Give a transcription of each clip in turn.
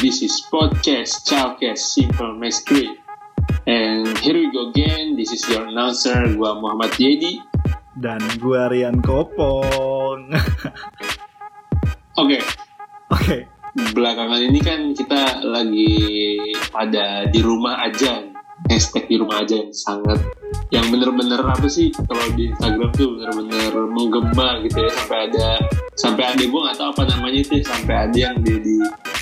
This is podcast Childcast Simple Great. And here we go again. This is your announcer, gua Muhammad Yedi. Dan gue Rian Kopong. Oke, Oke, belakangan ini kan kita lagi pada di rumah aja. Hashtag di rumah aja yang sangat yang bener-bener apa sih kalau di Instagram tuh bener-bener menggema gitu ya sampai ada sampai ada gue nggak tahu apa namanya itu ya, sampai ada yang di, di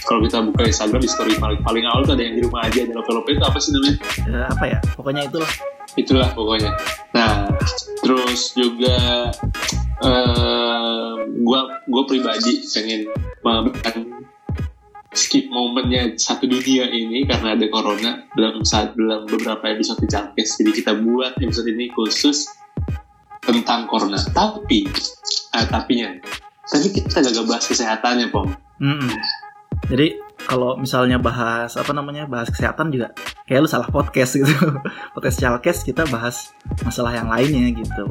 kalau kita buka Instagram di story paling paling awal tuh ada yang di rumah aja ada novel-novel itu apa sih namanya eh, apa ya? Pokoknya itulah. itulah pokoknya nah terus juga eh gua gue pribadi pengen skip momennya satu dunia ini karena ada corona dalam saat dalam beberapa episode Jamkes jadi kita buat episode ini khusus tentang corona tapi eh, tapinya tapi kita gak bahas kesehatannya pom Mm-mm. Jadi kalau misalnya bahas apa namanya bahas kesehatan juga kayak lu salah podcast gitu. podcast Chalkes kita bahas masalah yang lainnya gitu.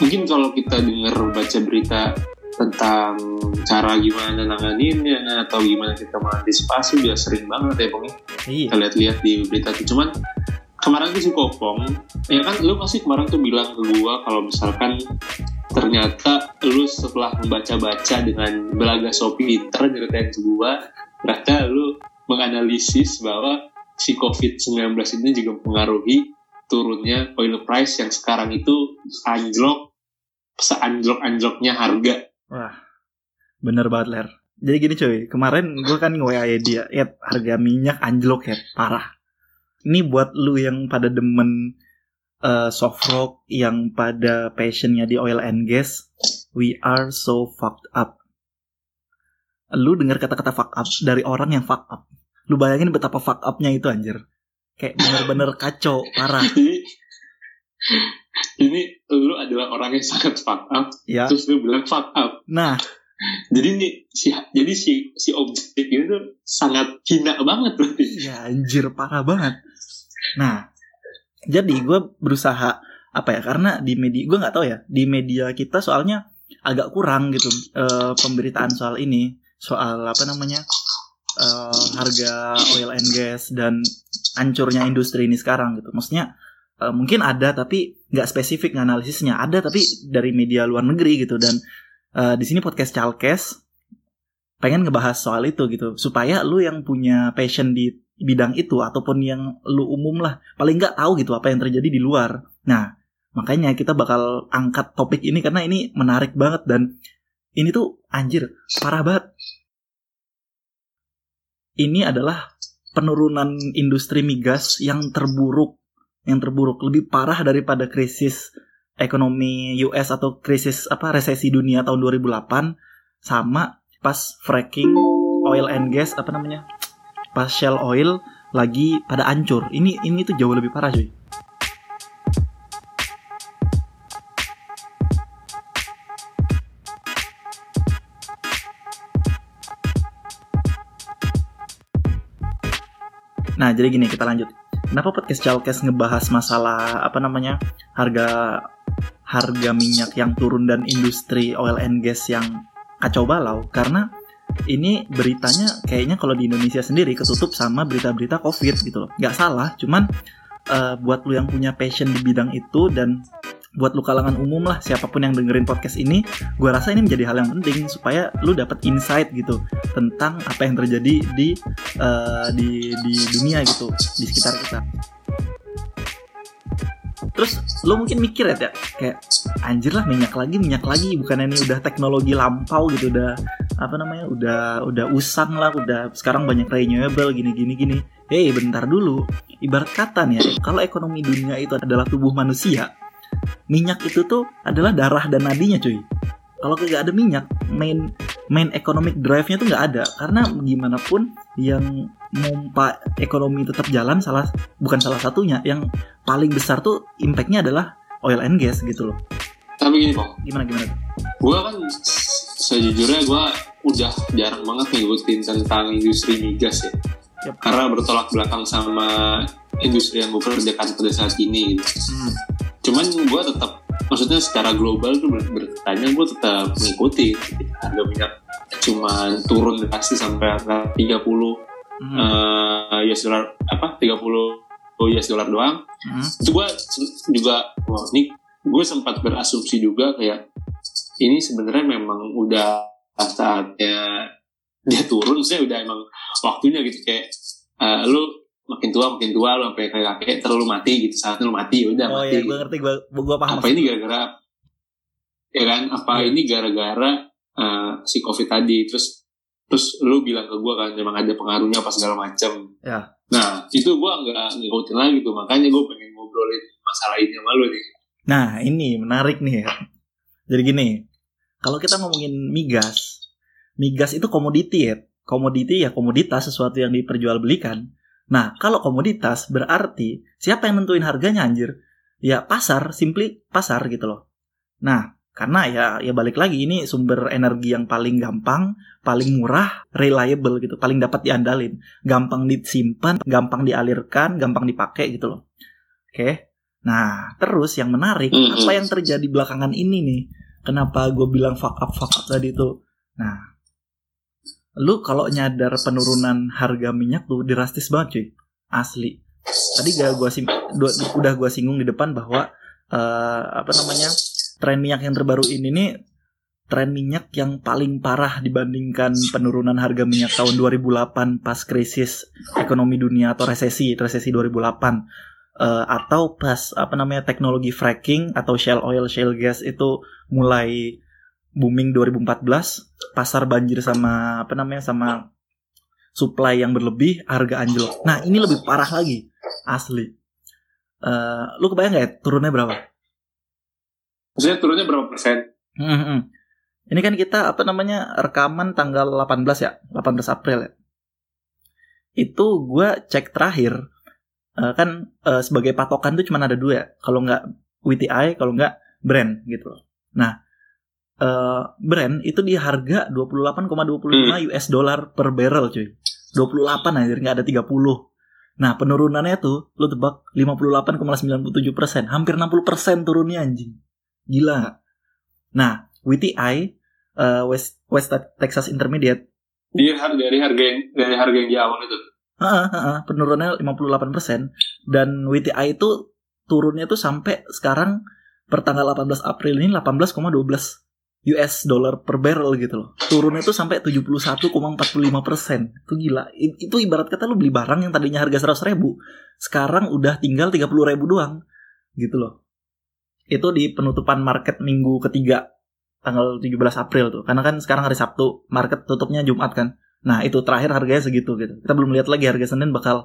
mungkin kalau kita dengar baca berita tentang cara gimana nanganinnya atau gimana kita mengantisipasi udah sering banget ya Pong ya. Iya. kita lihat-lihat di berita tuh cuman kemarin tuh si Kopong ya kan lu pasti kemarin tuh bilang ke gua kalau misalkan ternyata lu setelah membaca-baca dengan belaga so pinter nyeritain ke gua ternyata lu menganalisis bahwa si COVID-19 ini juga mempengaruhi turunnya oil price yang sekarang itu anjlok seanjlok-anjloknya harga Wah. Bener banget Ler. Jadi gini cuy, kemarin gue kan nge-WA dia, ya harga minyak anjlok ya, parah. Ini buat lu yang pada demen eh, soft rock, yang pada passionnya di oil and gas, we are so fucked up. Lu dengar kata-kata fuck up dari orang yang fuck up. Lu bayangin betapa fuck upnya itu anjir. Kayak bener-bener kacau, parah. Ini lu adalah orang yang sangat fuck up, Ya, terus lu bilang fuck up. nah Jadi nih si jadi si si objek ini tuh sangat hina banget berarti. Ya anjir parah banget. Nah, jadi gue berusaha apa ya? Karena di media gue nggak tahu ya di media kita soalnya agak kurang gitu eh, pemberitaan soal ini soal apa namanya eh, harga oil and gas dan hancurnya industri ini sekarang gitu. Maksudnya eh, mungkin ada tapi nggak spesifik analisisnya ada tapi dari media luar negeri gitu. Dan eh, di sini podcast Chalkes pengen ngebahas soal itu gitu. Supaya lu yang punya passion di bidang itu ataupun yang lu umum lah paling nggak tahu gitu apa yang terjadi di luar. Nah makanya kita bakal angkat topik ini karena ini menarik banget. Dan ini tuh anjir parah banget. Ini adalah penurunan industri migas yang terburuk yang terburuk lebih parah daripada krisis ekonomi US atau krisis apa resesi dunia tahun 2008 sama pas fracking oil and gas apa namanya pas shell oil lagi pada hancur ini ini tuh jauh lebih parah cuy Nah, jadi gini kita lanjut. Kenapa podcast Chalkes ngebahas masalah apa namanya harga harga minyak yang turun dan industri oil and gas yang kacau balau? Karena ini beritanya kayaknya kalau di Indonesia sendiri ketutup sama berita-berita COVID gitu loh. Nggak salah, cuman eh, buat lu yang punya passion di bidang itu dan buat lu kalangan umum lah siapa pun yang dengerin podcast ini, gua rasa ini menjadi hal yang penting supaya lu dapat insight gitu tentang apa yang terjadi di eh, di di dunia gitu di sekitar kita. Terus lu mungkin mikir ya, kayak anjir lah minyak lagi minyak lagi bukan ini udah teknologi lampau gitu udah apa namanya udah udah usang lah udah sekarang banyak renewable gini gini gini. Hei bentar dulu ibarat kata nih ya kalau ekonomi dunia itu adalah tubuh manusia minyak itu tuh adalah darah dan nadinya cuy kalau nggak ada minyak main main economic drive-nya tuh nggak ada karena gimana pun yang mompa ekonomi tetap jalan salah bukan salah satunya yang paling besar tuh impactnya adalah oil and gas gitu loh Tapi gini kok, gimana gimana gue kan sejujurnya gue udah jarang banget ngikutin tentang industri migas ya. Yap. Karena bertolak belakang sama industri yang gue kerjakan pada saat ini gitu. Hmm. Cuman gue tetap maksudnya secara global tuh ber- bertanya gue tetap mengikuti harga minyak cuman turun drastis sampai angka 30 Hmm. eh US dollar apa 30 US dollar doang Hmm. itu gue juga wah ini gue sempat berasumsi juga kayak ini sebenarnya memang udah saatnya dia turun saya udah emang waktunya gitu kayak eh, lu makin tua makin tua lu sampai kayak kakek terlalu mati gitu saatnya lu mati ya udah Oh mati iya, gitu. gue ngerti, gue gue paham. apa ini gara-gara ya kan apa Iya. ini gara-gara eh, si covid tadi terus terus lu bilang ke gue kan memang ada pengaruhnya apa segala macam Ya. nah itu gue nggak ngikutin lagi tuh makanya gue pengen ngobrolin masalah ini sama lu nih Nah, ini menarik nih. Jadi gini, kalau kita ngomongin migas, migas itu komoditi ya. Komoditi ya komoditas sesuatu yang diperjualbelikan. Nah, kalau komoditas berarti siapa yang nentuin harganya anjir? Ya pasar, simply pasar gitu loh. Nah, karena ya ya balik lagi ini sumber energi yang paling gampang, paling murah, reliable gitu, paling dapat diandalin, gampang disimpan, gampang dialirkan, gampang dipakai gitu loh. Oke. Nah, terus yang menarik, apa yang terjadi belakangan ini nih? Kenapa gue bilang fuck up fuck up tadi tuh? Nah, lu kalau nyadar penurunan harga minyak tuh drastis banget cuy, asli. Tadi gak gua sing udah gua singgung di depan bahwa eh, apa namanya tren minyak yang terbaru ini nih tren minyak yang paling parah dibandingkan penurunan harga minyak tahun 2008 pas krisis ekonomi dunia atau resesi resesi 2008 Eh, atau pas apa namanya teknologi fracking atau shale oil shale gas itu mulai booming 2014 pasar banjir sama apa namanya sama supply yang berlebih harga anjlok nah ini lebih parah lagi asli Eh, lu kebayang nggak ya turunnya berapa maksudnya turunnya berapa persen Hmm, Ini kan kita apa namanya rekaman tanggal 18 ya, 18 April ya. Itu gua cek terakhir eh, kan eh, sebagai patokan tuh cuma ada dua ya. Kalau nggak WTI, kalau nggak brand gitu. loh. Nah, eh, brand itu di harga 28,25 US dollar per barrel cuy. 28 anjir nggak ada 30. Nah, penurunannya tuh lu tebak 58,97 persen, hampir 60 persen turunnya anjing. Gila nggak? Nah, WTI eh, West West Texas Intermediate dia dari harga yang dari harga yang di awal itu Heeh, heeh, penurunannya 58% dan WTI itu turunnya tuh sampai sekarang per tanggal 18 April ini 18,12 US dollar per barrel gitu loh. Turunnya tuh sampai 71,45 persen. Itu gila. Itu ibarat kata lu beli barang yang tadinya harga 100 ribu, sekarang udah tinggal 30 ribu doang. Gitu loh. Itu di penutupan market minggu ketiga tanggal 17 April tuh. Karena kan sekarang hari Sabtu, market tutupnya Jumat kan. Nah itu terakhir harganya segitu gitu. Kita belum lihat lagi harga Senin bakal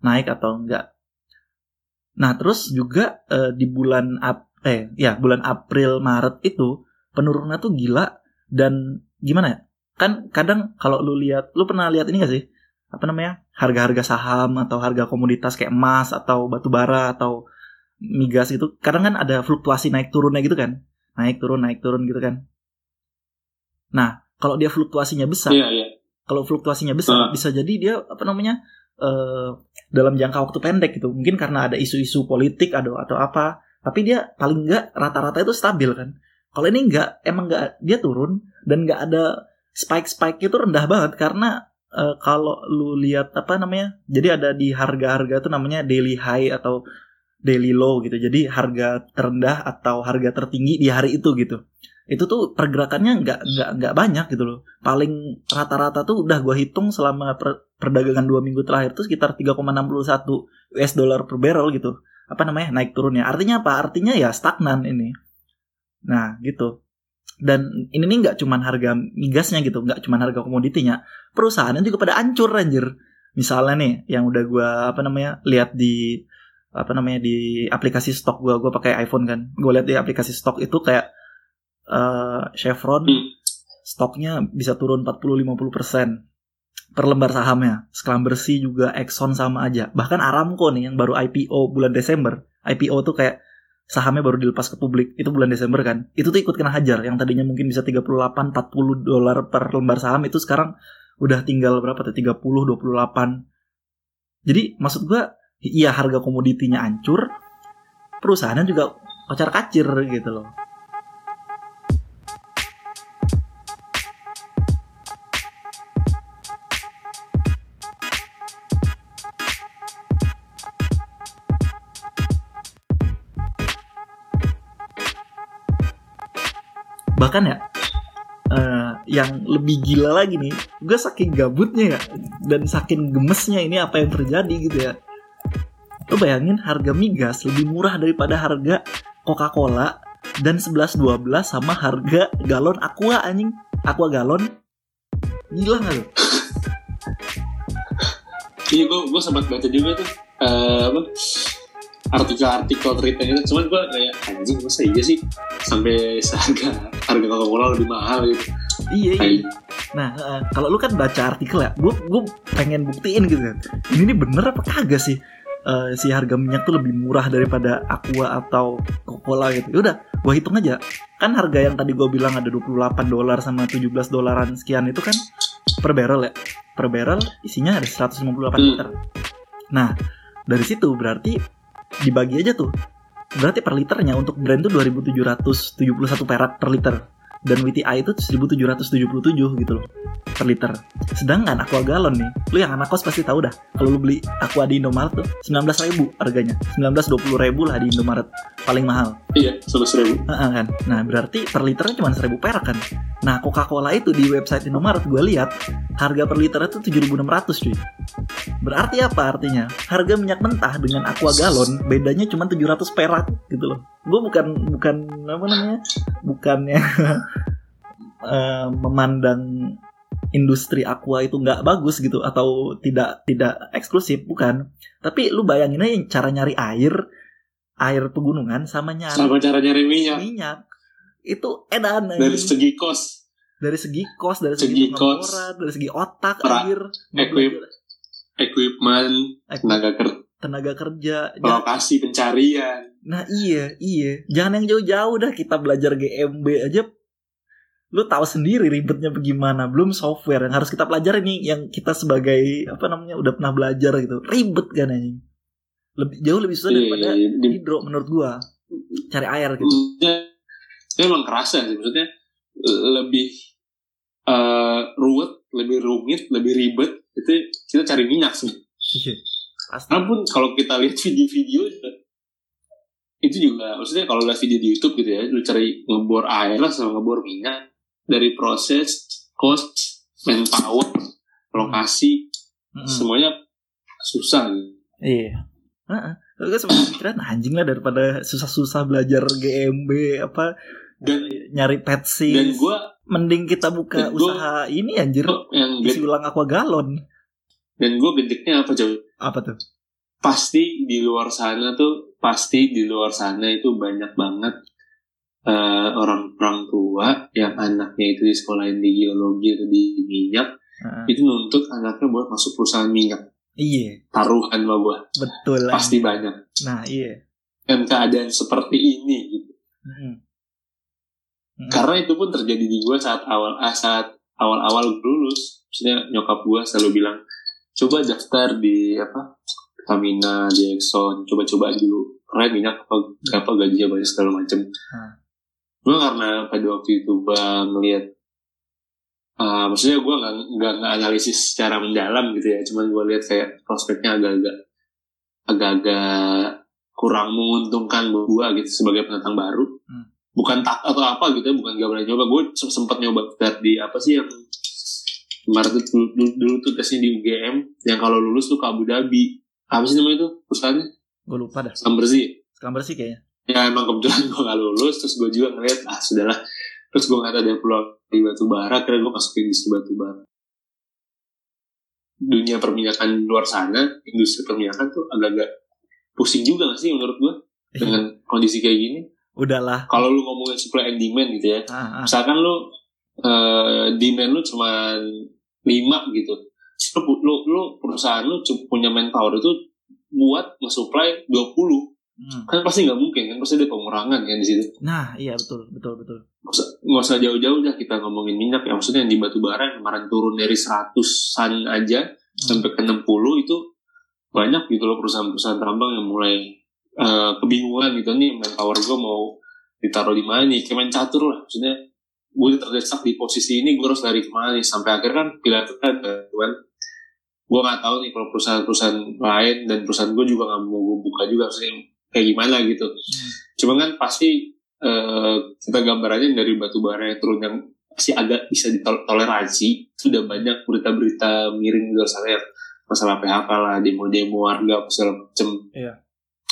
naik atau enggak. Nah terus juga eh, di bulan Ap eh ya bulan April Maret itu penurunannya tuh gila dan gimana ya? Kan kadang kalau lu lihat, lu pernah lihat ini gak sih? Apa namanya? Harga-harga saham atau harga komoditas kayak emas atau batu bara atau migas itu kadang kan ada fluktuasi naik turunnya gitu kan? Naik turun naik turun gitu kan? Nah kalau dia fluktuasinya besar, iya iya kalau fluktuasinya besar Ah. bisa jadi dia apa namanya eh, dalam jangka waktu pendek gitu mungkin karena ada isu-isu politik atau atau apa tapi dia paling enggak rata-rata itu stabil kan kalau ini enggak emang enggak dia turun dan enggak ada spike-spike itu rendah banget karena eh, kalau lu lihat apa namanya jadi ada di harga-harga itu namanya daily high atau daily low gitu. Jadi harga terendah atau harga tertinggi di hari itu gitu. Itu tuh pergerakannya nggak nggak nggak banyak gitu loh. Paling rata-rata tuh udah gua hitung selama per- perdagangan dua minggu terakhir tuh sekitar 3,61 US dollar per barrel gitu. Apa namanya naik turunnya. Artinya apa? Artinya ya stagnan ini nah gitu dan ini nih nggak cuman harga migasnya gitu nggak cuman harga komoditinya perusahaannya juga pada ancur anjir misalnya nih yang udah gua apa namanya lihat di apa namanya di aplikasi stok gua gua pakai iPhone kan gue lihat di aplikasi stok itu kayak eh, Chevron Hmm. stoknya bisa turun 40-50% per lembar sahamnya. Sekelam bersih juga Exxon sama aja. Bahkan Aramco nih yang baru IPO bulan Desember. IPO tuh kayak sahamnya baru dilepas ke publik. Itu bulan Desember kan. Itu tuh ikut kena hajar. Yang tadinya mungkin bisa 38-40 dolar per lembar saham itu sekarang udah tinggal berapa tuh 30 28. Jadi maksud gua iya harga komoditinya hancur, perusahaannya juga kocar kacir gitu loh. Bahkan ya eh, yang lebih gila lagi nih gue saking gabutnya ya dan saking gemesnya ini apa yang terjadi gitu ya. Lo bayangin harga migas lebih murah daripada harga Coca-Cola dan 11-12 sama harga galon aqua anjing. Aqua galon? Gila gak lo? Iya gue gue sempat baca juga tuh eh, artikel-artikel cerita gitu. Cuman gue kayak anjing masa iya sih sampai seharga harga Coca-Cola lebih mahal gitu. iya iya Nah, eh, kalau lu kan baca artikel ya, gue gue pengen buktiin gitu kan. Ini nih bener apa kagak sih? eh, si harga minyak tuh lebih murah daripada Aqua atau Coca-Cola gitu. Yaudah, gue hitung aja. Kan harga yang tadi gue bilang ada 28 dolar sama 17 dolaran sekian itu kan per barrel ya. Per barrel isinya ada 158 Hmm. liter. Nah, dari situ berarti dibagi aja tuh. Berarti per liternya untuk Brand tuh 2771 perak per liter dan WTI itu 1777 gitu loh per liter. Sedangkan aqua galon nih, lu yang anak kos pasti tahu dah. Kalau lu beli aqua di Indomaret tuh 19.000 harganya. 19-20 ribu lah di Indomaret paling mahal. iya sebelas ribu. Heeh kan. Nah, berarti per liternya cuma 1000 perak kan. Nah, Coca-Cola itu di website Indomaret gue lihat harga per liternya tuh 7600 cuy. Berarti apa artinya? Harga minyak mentah dengan aqua galon bedanya cuma 700 perak gitu loh. Gue bukan bukan apa namanya? Bukannya eh, memandang industri aqua itu nggak bagus gitu atau tidak tidak eksklusif bukan. Tapi lu bayangin aja cara nyari air air pegunungan sama nyari Sama cara nyari minyak. minyak. Itu edan dari anjing. segi kos, dari segi kos dari segi, Segi kos. dari segi otak Pra- anjir. equip, equipment, Equip- tenaga kerja, tenaga kerja. Lokasi pencarian. nah iya iya. Jangan yang jauh-jauh dah kita belajar GMB aja. Lu tahu sendiri ribetnya bagaimana. Belum software yang harus kita pelajari nih yang kita sebagai apa namanya udah pernah belajar gitu. Ribet kan anjing. Lebih jauh lebih susah daripada Iya, di- hidro menurut gua. Cari air gitu. Itu emang kerasa sih. Maksudnya lebih eh, ruwet lebih rumit lebih ribet itu kita cari minyak sih. Iya. Pasti Walaupun kalau kita lihat video-video itu juga maksudnya kalau lihat video di YouTube gitu ya lu cari ngebor air lah sama ngebor minyak dari proses cost manpower lokasi Mm-mm. semuanya susah gitu. Iya. Heeh. Gue sempat pikiran anjing lah daripada susah-susah belajar GMB apa dan nyari petsi. dan gue Mending kita buka dan gua- usaha ini anjir. yang Isi ulang aqua galon. dan gue gedeknya apa coba Apa tuh? pasti di luar sana tuh pasti di luar sana itu banyak banget eh, orang-orang tua yang anaknya itu di sekolahin di geologi atau di minyak Heeh. itu nuntut anaknya buat masuk perusahaan minyak Iya, taruhan sama gua betul. pasti anjing. banyak Nah, iya. dan keadaan seperti ini gitu Mm-mm. Mm-mm. karena itu pun terjadi di gua saat awal ah, saat awal-awal lulus maksudnya nyokap gua selalu bilang coba daftar di apa Pertamina di Exxon. Coba-coba dulu. Keren minyak apa berapa gajinya banyak segala macem. Hmm. gua karena pada waktu itu gua ngelihat ah, maksudnya gua nggak nggak analisis secara mendalam gitu ya. Cuman gua lihat kayak prospeknya agak-agak agak-agak kurang menguntungkan buat gua gitu sebagai pendatang baru. Hmm. bukan tak atau apa gitu ya bukan gak berani nyoba. Gue sempat nyoba tes di apa sih yang kemarin tuh dulu, tuh tesnya di UGM yang kalau lulus tuh ke Abu Dhabi apa sih namanya itu perusahaannya Gue lupa dah. Sekarang bersih Sekarang bersih kayaknya. ya emang kebetulan gue gak lulus terus gue juga ngeliat ah sudahlah terus gue ngeliat ada peluang di batu bara kira gue masukin industri batu bara dunia perminyakan luar sana industri perminyakan tuh agak-agak pusing juga gak sih menurut gue dengan kondisi kayak gini Udahlah. kalau lu ngomongin supply and demand gitu ya Ah, ah. misalkan lu eh, demand lu cuma 5 gitu. Lu, lu, lu perusahaan lu punya manpower itu buat nge-supply 20 Hmm. kan pasti nggak mungkin kan pasti ada pengurangan kan di situ. Nah, iya betul, betul, betul. nggak usah, jauh-jauh dah kita ngomongin minyak ya. Maksudnya yang di batu bara yang kemarin turun dari 100-an aja sampai ke 60 itu banyak gitu loh perusahaan-perusahaan tambang yang mulai eh, kebingungan gitu. Nih manpower gue mau ditaruh di mana nih? Kayak main catur lah maksudnya gue terdesak di posisi ini gue harus lari ke mana nih? Sampai akhir kan pilihan ada kan gue nggak tahu nih kalau perusahaan-perusahaan lain dan perusahaan gue juga nggak mau gue buka juga maksudnya kayak gimana gitu. Hmm. cuma kan pasti eh, kita gambarannya dari batu bara yang turun yang masih agak bisa ditoleransi. Sudah banyak berita-berita miring di luar sana yang masalah PHK lah demo-demo warga segala macam Iya.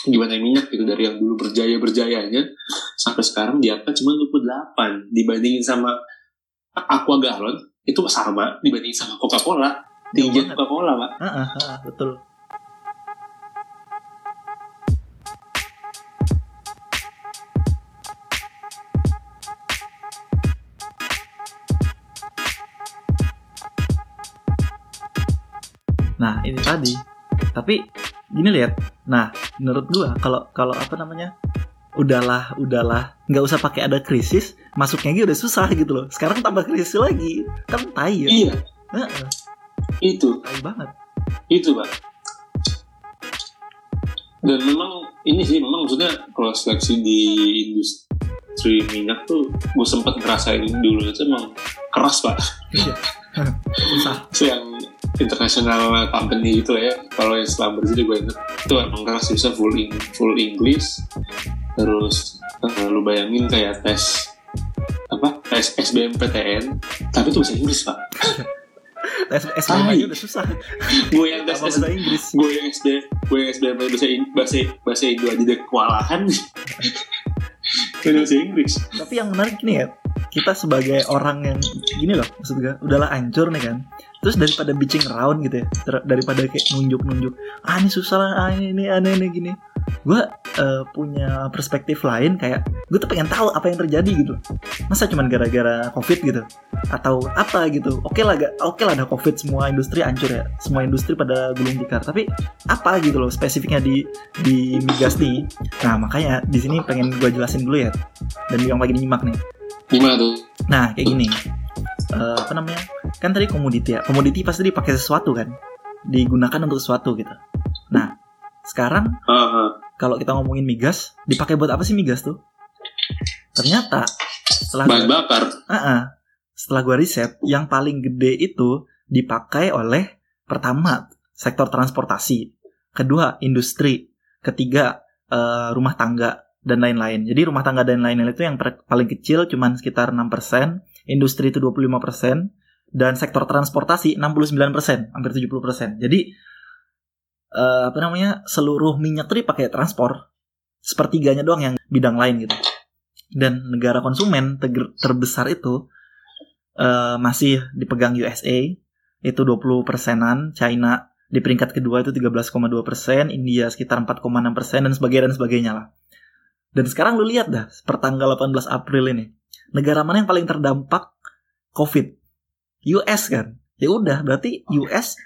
Gimana minyak gitu dari yang dulu berjaya berjayanya sampai sekarang di angka cuma 28 dibandingin sama aqua galon itu sama dibandingin sama Coca Cola tinggi. Coca Cola pak Ah, ah, ah, betul. Nah, ini tadi. Tapi gini lihat. Nah, menurut gua kalau kalau apa namanya? Udahlah, udahlah. nggak usah pakai ada krisis, masuknya aja udah susah gitu loh. Sekarang tambah krisis lagi. Kan tai ya. iya Heeh, itu tai banget. itu pak dan memang ini sih memang maksudnya kalau seleksi di industri minyak tuh gue sempat ngerasain dulu itu emang keras pak Iya. Yang international company gitu lah ya kalau yang selama sih gue inget itu emang keras bisa full in, full English terus eh, lu bayangin kayak tes apa tes SBMPTN tapi itu bahasa Inggris pak Tes SBM Tai. aja udah susah. gue yang tes bahasa Inggris? gue yang SD gue yang SBM bahasa bahasa bahasa Indo aja udah kewalahan bahasa Inggris Tapi yang menarik nih ya, kita sebagai orang yang gini loh, maksud gue, udahlah hancur nih kan. Terus daripada bitching around gitu ya, daripada kayak nunjuk-nunjuk, ah ini susah lah, ah ini, aneh ini gini. Gue eh, punya perspektif lain kayak, gue tuh pengen tahu apa yang terjadi gitu. Masa cuman gara-gara covid gitu? Atau apa gitu? Oke lah, gak, oke lah ada covid semua industri hancur ya, semua industri pada gulung tikar. Tapi apa gitu loh spesifiknya di di migas nih? Nah makanya di sini pengen gue jelasin dulu ya dan yang lagi nyimak nih. Gimana tuh Nah kayak gini, Eh, apa namanya? Kan tadi komoditi ya. Komoditi pasti dipakai sesuatu kan, digunakan untuk sesuatu gitu. Nah sekarang Ah, ah. kalau kita ngomongin migas, dipakai buat apa sih migas tuh? Ternyata setelah bahan bakar Ah, ah. setelah gua riset, yang paling gede itu dipakai oleh pertama sektor transportasi, kedua industri, ketiga eh, rumah tangga dan lain-lain. Jadi rumah tangga dan lain-lain itu yang paling kecil cuman sekitar 6%, industri itu 25%, dan sektor transportasi 69%, hampir 70%. Jadi eh, apa namanya? seluruh minyak itu dipakai transport. Sepertiganya doang yang bidang lain gitu. Dan negara konsumen teger- terbesar itu eh, masih dipegang USA itu 20 persenan, China di peringkat kedua itu 13,2 persen, India sekitar 4,6 persen dan sebagainya dan sebagainya lah. Dan sekarang lu lihat dah, pertanggal 18 April ini, negara mana yang paling terdampak COVID? US kan? Ya udah, berarti US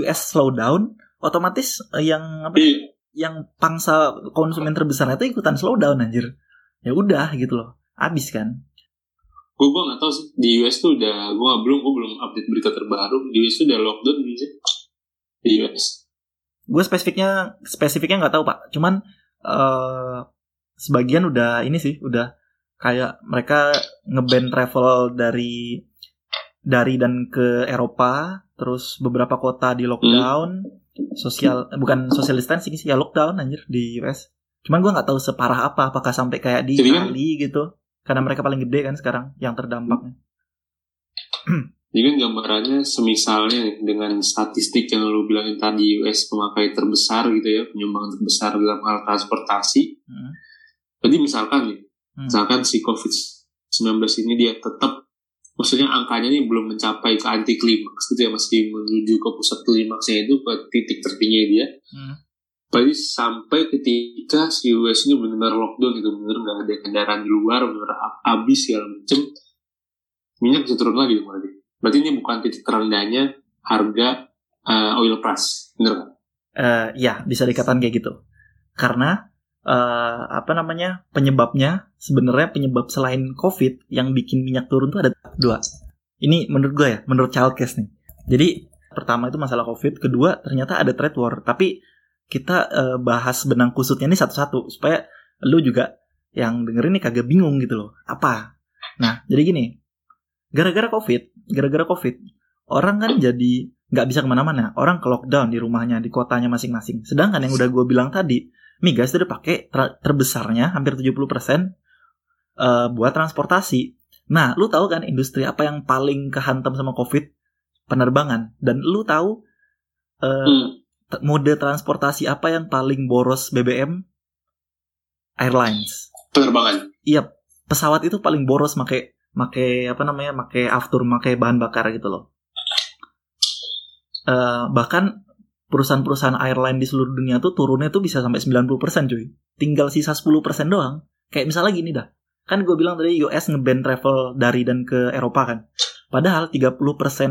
US slowdown, otomatis eh, yang apa? Iya. Yang pangsa konsumen terbesar itu ikutan slowdown anjir. Ya udah gitu loh, habis kan? gue gue nggak tahu sih di US tuh udah gue belum gue belum update berita terbaru di US tuh udah lockdown belum sih di US gue spesifiknya spesifiknya nggak tahu pak cuman eh sebagian udah ini sih udah kayak mereka ngeban travel dari dari dan ke Eropa terus beberapa kota di lockdown sosial eh, bukan social distancing sih ya lockdown anjir di US cuman gue nggak tahu separah apa apakah sampai kayak di Jadi kan- Itali gitu karena mereka paling gede kan sekarang yang terdampaknya Jadi kan gambarannya semisalnya dengan statistik yang lu bilangin tadi US pemakai terbesar gitu ya, penyumbang terbesar dalam hal transportasi. Hmm. Jadi misalkan nih, Hmm. misalkan si COVID-19 ini dia tetap, maksudnya angkanya ini belum mencapai ke anti klimaks gitu ya, masih menuju ke pusat klimaksnya itu ke titik tertinggi dia. Hmm. Berarti sampai ketika si US ini benar-benar lockdown gitu, benar nggak ada kendaraan di luar, benar habis segala macem, minyak bisa turun lagi berarti. Berarti ini bukan titik terendahnya harga uh, oil price, bener nggak? Eh, ya bisa dikatakan kayak gitu karena eh, apa namanya penyebabnya sebenarnya penyebab selain covid yang bikin minyak turun tuh ada dua. Ini menurut gue ya menurut Chalkes nih. Jadi pertama itu masalah covid kedua ternyata ada trade war. Tapi kita eh, bahas benang kusutnya ini satu-satu supaya lu juga yang dengerin nih kagak bingung gitu loh apa? Nah jadi gini gara-gara covid gara-gara covid orang kan jadi nggak bisa ke mana-mana. Orang ke lockdown di rumahnya di kotanya masing-masing. Sedangkan yang udah gue bilang tadi migas itu dipakai ter- terbesarnya hampir 70% uh, buat transportasi. Nah, lu tahu kan industri apa yang paling kehantam sama COVID? Penerbangan. Dan lu tahu uh, hmm. mode transportasi apa yang paling boros BBM? Airlines. Penerbangan. Iya, pesawat itu paling boros make make apa namanya? make aftur, make bahan bakar gitu loh. Uh, bahkan perusahaan-perusahaan airline di seluruh dunia tuh turunnya tuh bisa sampai 90% cuy. Tinggal sisa 10% doang. Kayak misalnya gini dah. Kan gue bilang tadi US ngeban travel dari dan ke Eropa kan. Padahal 30%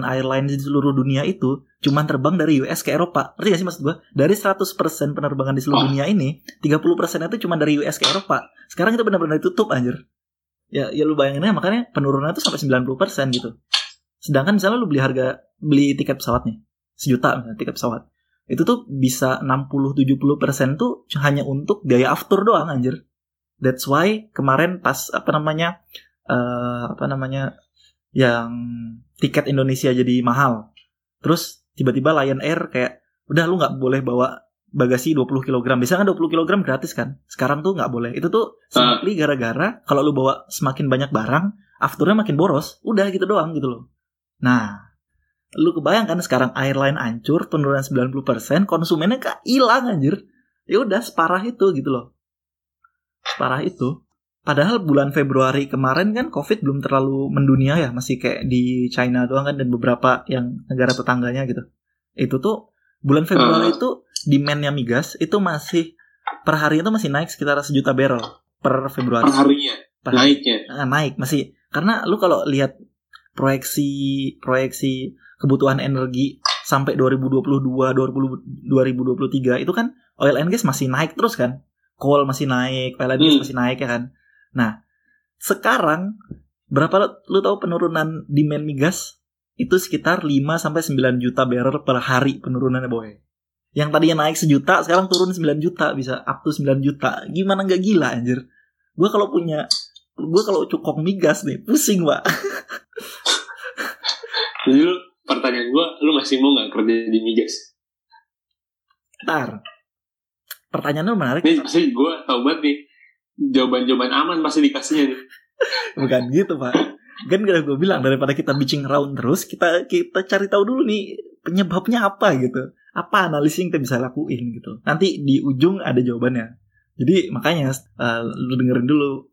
airline di seluruh dunia itu cuma terbang dari US ke Eropa. Ngerti gak sih maksud gue? Dari 100% penerbangan di seluruh oh. dunia ini, 30% itu cuma dari US ke Eropa. Sekarang itu benar-benar ditutup anjir. Ya, ya lu bayangin aja makanya penurunan itu sampai 90% gitu. Sedangkan misalnya lu beli harga beli tiket pesawatnya sejuta misalnya tiket pesawat itu tuh bisa 60-70% tuh hanya untuk biaya after doang anjir. That's why kemarin pas apa namanya uh, apa namanya yang tiket Indonesia jadi mahal. Terus tiba-tiba Lion Air kayak udah lu nggak boleh bawa bagasi 20 kg. Biasanya kan 20 kg gratis kan. Sekarang tuh nggak boleh. Itu tuh simply gara-gara kalau lu bawa semakin banyak barang, afternya makin boros. Udah gitu doang gitu loh. Nah, lu kebayangkan sekarang airline hancur penurunan 90% konsumennya hilang anjir. Ya udah separah itu gitu loh. Separah itu. Padahal bulan Februari kemarin kan covid belum terlalu mendunia ya masih kayak di China doang kan dan beberapa yang negara tetangganya gitu. Itu tuh bulan Februari uh. itu demandnya migas itu masih per hari itu masih naik sekitar sejuta barrel per Februari. Per harinya? Per naiknya? Nah, naik masih. Karena lu kalau lihat proyeksi proyeksi kebutuhan energi sampai 2022 2023 itu kan oil and gas masih naik terus kan? Coal masih naik oil and gas hmm. masih naik ya kan? Nah sekarang berapa lu tahu penurunan demand migas itu sekitar 5 sampai 9 juta barrel per hari penurunannya boy. Yang tadinya naik sejuta sekarang turun 9 juta bisa up to 9 juta. Gimana nggak gila anjir? Gue kalau punya gue kalau cukong migas nih pusing pak. Jadi lu pertanyaan gue lu masih mau nggak kerja di migas? Ntar pertanyaan lu menarik. Nih pasti gue tau banget nih. Jawaban-jawaban aman pasti dikasihnya nih. Bukan gitu pak. Kan gak gue bilang daripada kita bitching round terus kita kita cari tahu dulu nih penyebabnya apa gitu. Apa analisis yang kita bisa lakuin gitu. Nanti di ujung ada jawabannya. Jadi makanya uh, lu dengerin dulu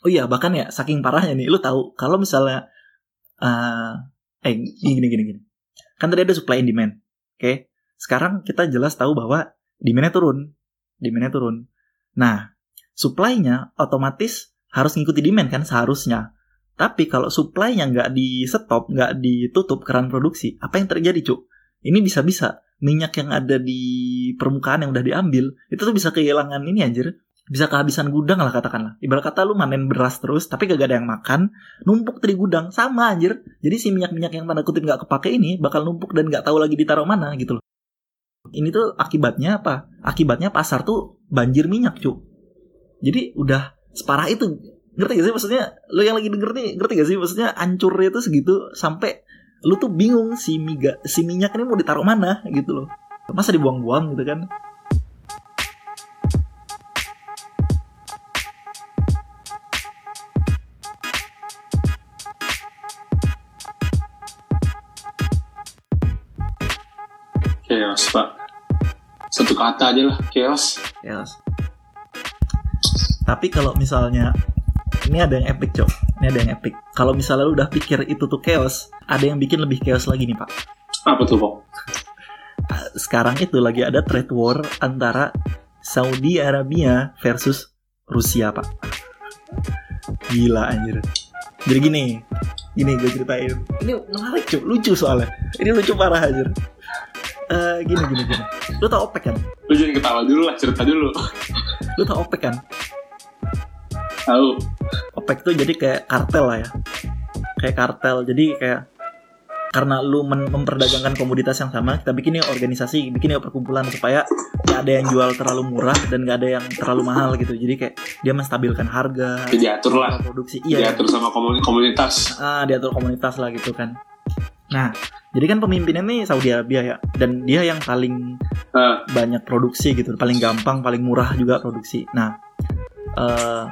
Oh iya bahkan ya saking parahnya nih, lu tahu kalau misalnya uh, eh gini gini gini. Kan tadi ada supply and demand. Oke. Okay? Sekarang kita jelas tahu bahwa demandnya turun. Demandnya turun. Nah, supply-nya otomatis harus ngikuti demand kan seharusnya. Tapi kalau supply-nya nggak di stop, nggak ditutup keran produksi, apa yang terjadi, Cuk? Ini bisa-bisa minyak yang ada di permukaan yang udah diambil, itu tuh bisa kehilangan ini anjir, bisa kehabisan gudang lah katakanlah. Ibarat kata lu manen beras terus tapi gak ada yang makan, numpuk di gudang sama anjir. Jadi si minyak-minyak yang tanda kutip gak kepake ini bakal numpuk dan gak tahu lagi ditaruh mana gitu loh. Ini tuh akibatnya apa? Akibatnya pasar tuh banjir minyak, cu. Jadi udah separah itu. Ngerti gak sih maksudnya? Lu yang lagi denger nih, ngerti gak sih maksudnya hancurnya itu segitu sampai lu tuh bingung si miga, si minyak ini mau ditaruh mana gitu loh. Masa dibuang-buang gitu kan? Pak. Satu kata aja lah chaos. Chaos. Tapi kalau misalnya ini ada yang epic cok. Ini ada yang epic. Kalau misalnya lu udah pikir itu tuh chaos ada yang bikin lebih chaos lagi nih pak. Apa tuh pak? Sekarang itu lagi ada trade war antara Saudi Arabia versus Rusia pak. Gila anjir. Jadi gini gini gue ceritain. Ini menarik cuy lucu soalnya. Ini lucu parah anjir uh, gini gini gini. Lu tau OPEC kan? Lu jangan ketawa dulu lah, cerita dulu. Lu tau OPEC kan? Tahu. OPEC tuh jadi kayak kartel lah ya. Kayak kartel. Jadi kayak karena lu memperdagangkan komoditas yang sama, kita bikin nih organisasi, bikin nih perkumpulan supaya gak ada yang jual terlalu murah dan gak ada yang terlalu mahal gitu. Jadi kayak dia menstabilkan harga, diatur lah, produksi, iya, diatur sama komunitas. Ah, diatur komunitas lah gitu kan. Nah, jadi kan pemimpinnya nih Saudi Arabia ya, dan dia yang paling Ah. banyak produksi gitu paling gampang paling murah juga produksi. Nah eh,